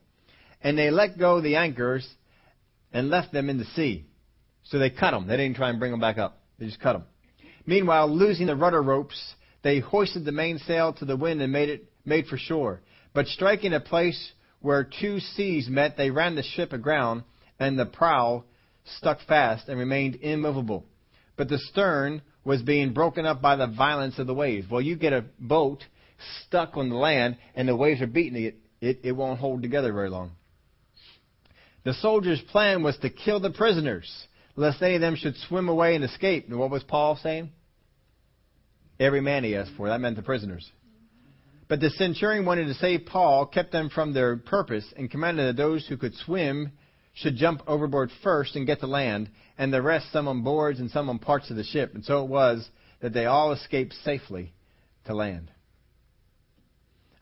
And they let go the anchors and left them in the sea. So they cut them. They didn't try and bring them back up. They just cut them. Meanwhile, losing the rudder ropes, they hoisted the mainsail to the wind and made it made for shore. But striking a place where two seas met, they ran the ship aground, and the prow stuck fast and remained immovable. But the stern was being broken up by the violence of the waves. Well, you get a boat stuck on the land, and the waves are beating it, it, it won't hold together very long. The soldiers' plan was to kill the prisoners, lest any of them should swim away and escape. And what was Paul saying? Every man he asked for. That meant the prisoners. But the centurion wanted to save Paul, kept them from their purpose, and commanded that those who could swim should jump overboard first and get to land, and the rest some on boards and some on parts of the ship. And so it was that they all escaped safely to land.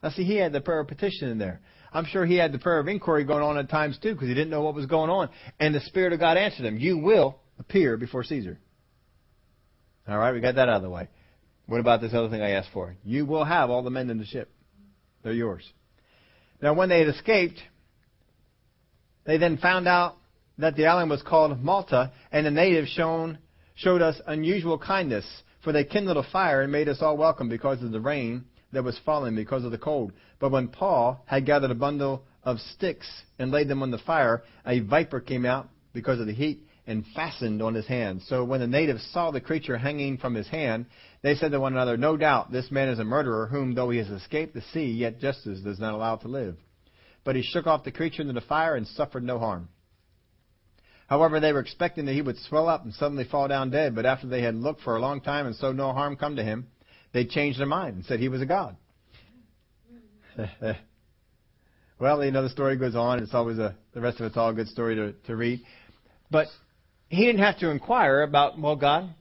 Now, see, he had the prayer of petition in there. I'm sure he had the prayer of inquiry going on at times too, because he didn't know what was going on. And the Spirit of God answered him, You will appear before Caesar. All right, we got that out of the way. What about this other thing I asked for? You will have all the men in the ship. They're yours. Now, when they had escaped, they then found out that the island was called Malta, and the natives shown, showed us unusual kindness, for they kindled a fire and made us all welcome because of the rain that was falling because of the cold. But when Paul had gathered a bundle of sticks and laid them on the fire, a viper came out because of the heat and fastened on his hand. So when the natives saw the creature hanging from his hand, they said to one another, No doubt this man is a murderer, whom though he has escaped the sea, yet justice does not allow to live. But he shook off the creature into the fire and suffered no harm. However, they were expecting that he would swell up and suddenly fall down dead, but after they had looked for a long time and so no harm come to him, they changed their mind and said he was a god. well, you know, the story goes on. It's always a, the rest of it's all a good story to, to read. But he didn't have to inquire about, well, God,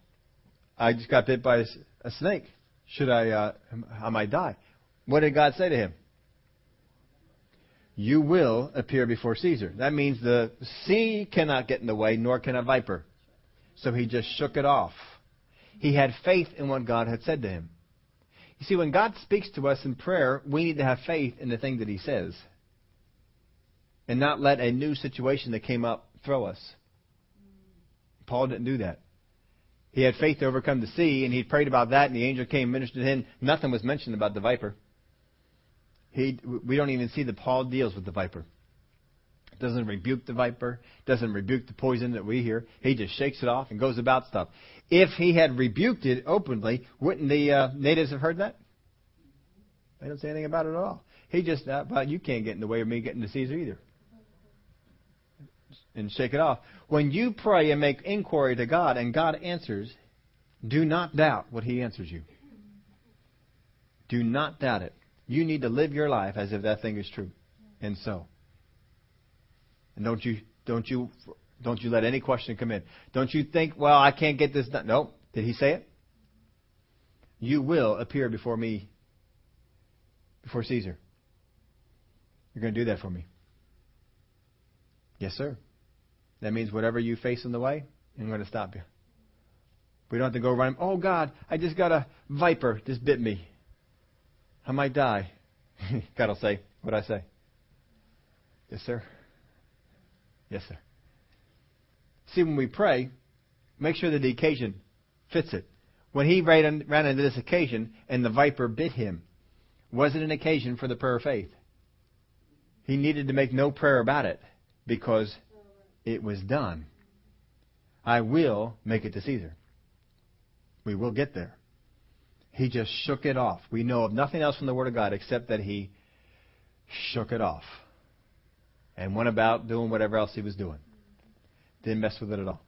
I just got bit by a snake. Should I, uh, I might die. What did God say to him? You will appear before Caesar. That means the sea cannot get in the way, nor can a viper. So he just shook it off. He had faith in what God had said to him. You see, when God speaks to us in prayer, we need to have faith in the thing that He says. And not let a new situation that came up throw us. Paul didn't do that. He had faith to overcome the sea, and he prayed about that, and the angel came and ministered to him. Nothing was mentioned about the viper. He, we don't even see that Paul deals with the viper. Doesn't rebuke the viper, doesn't rebuke the poison that we hear. He just shakes it off and goes about stuff. If he had rebuked it openly, wouldn't the uh, natives have heard that? They don't say anything about it at all. He just, uh, well, you can't get in the way of me getting to Caesar either and shake it off. When you pray and make inquiry to God and God answers, do not doubt what He answers you. Do not doubt it. You need to live your life as if that thing is true. And so. And don't you don't you don't you let any question come in. Don't you think, well, I can't get this done. No. Did he say it? You will appear before me before Caesar. You're going to do that for me. Yes, sir. That means whatever you face in the way, I'm going to stop you. We don't have to go running. Oh God, I just got a viper just bit me. I might die. God will say, what I say? Yes, sir. Yes, sir. See, when we pray, make sure that the occasion fits it. When he ran, ran into this occasion and the viper bit him, was it an occasion for the prayer of faith? He needed to make no prayer about it because it was done. I will make it to Caesar. We will get there. He just shook it off. We know of nothing else from the Word of God except that he shook it off and went about doing whatever else he was doing. Didn't mess with it at all.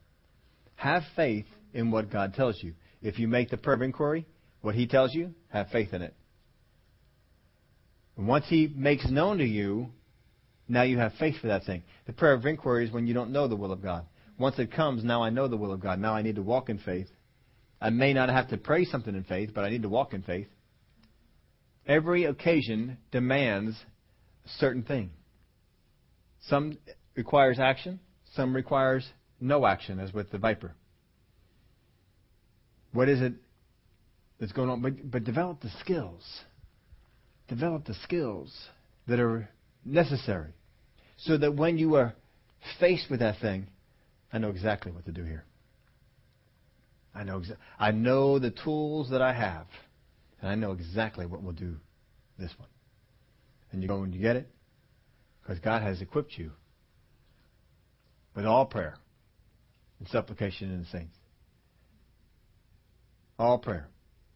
Have faith in what God tells you. If you make the prayer of inquiry, what he tells you, have faith in it. And once he makes known to you now you have faith for that thing. The prayer of inquiry is when you don't know the will of God. Once it comes, now I know the will of God. Now I need to walk in faith. I may not have to pray something in faith, but I need to walk in faith. Every occasion demands a certain thing. Some requires action, some requires no action, as with the viper. What is it that's going on? But, but develop the skills. Develop the skills that are necessary so that when you are faced with that thing, I know exactly what to do here. I know exa- I know the tools that I have, and I know exactly what will do this one. And you go and you get it because God has equipped you with all prayer and supplication in the saints. All prayer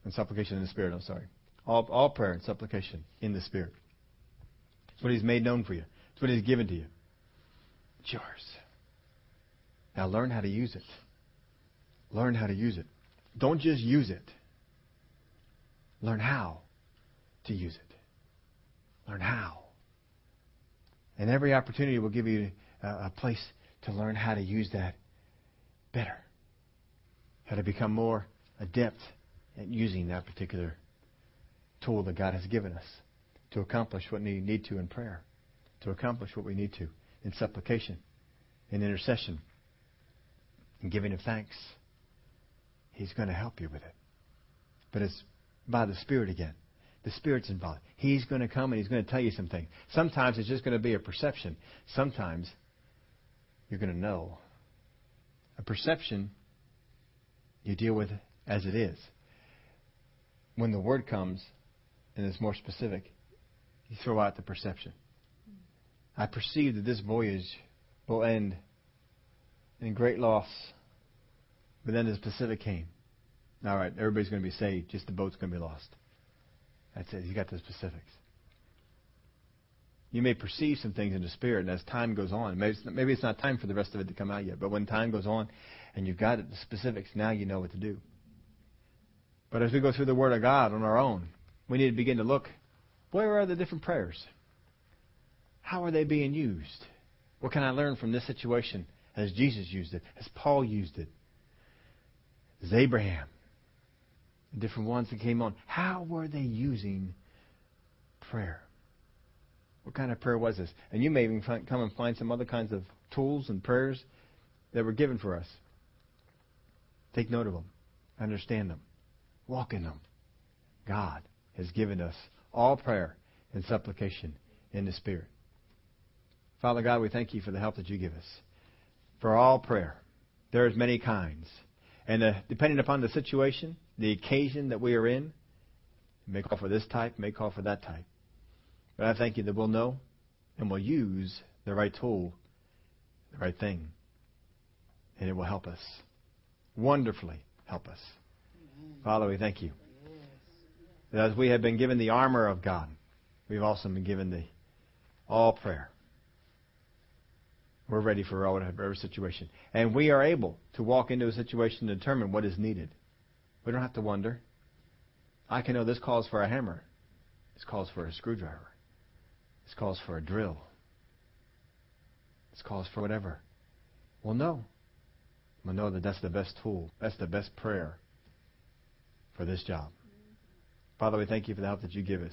and supplication in the Spirit, I'm sorry. All, all prayer and supplication in the Spirit. It's what He's made known for you. What He's given to you. It's yours. Now learn how to use it. Learn how to use it. Don't just use it. Learn how to use it. Learn how. And every opportunity will give you a, a place to learn how to use that better. How to become more adept at using that particular tool that God has given us to accomplish what we need to in prayer to accomplish what we need to in supplication, in intercession, in giving of thanks. He's going to help you with it. But it's by the Spirit again. The Spirit's involved. He's going to come and He's going to tell you something. Sometimes it's just going to be a perception. Sometimes you're going to know. A perception you deal with as it is. When the Word comes, and it's more specific, you throw out the perception. I perceive that this voyage will end in great loss. But then the specific came. All right, everybody's going to be saved, just the boat's going to be lost. That's it. You got the specifics. You may perceive some things in the spirit, and as time goes on, maybe it's, maybe it's not time for the rest of it to come out yet, but when time goes on and you've got it, the specifics, now you know what to do. But as we go through the Word of God on our own, we need to begin to look where are the different prayers? How are they being used? What can I learn from this situation as Jesus used it, as Paul used it, as Abraham, the different ones that came on? How were they using prayer? What kind of prayer was this? And you may even find, come and find some other kinds of tools and prayers that were given for us. Take note of them, understand them, walk in them. God has given us all prayer and supplication in the Spirit. Father God, we thank you for the help that you give us. For all prayer, there is many kinds. And uh, depending upon the situation, the occasion that we are in, may call for this type, may call for that type. But I thank you that we'll know and we'll use the right tool, the right thing, and it will help us. Wonderfully help us. Father, we thank you. That as we have been given the armor of God, we've also been given the all prayer. We're ready for whatever situation. And we are able to walk into a situation to determine what is needed. We don't have to wonder. I can know this calls for a hammer. This calls for a screwdriver. This calls for a drill. This calls for whatever. Well, no. We'll know that that's the best tool. That's the best prayer for this job. Father, we thank you for the help that you give us.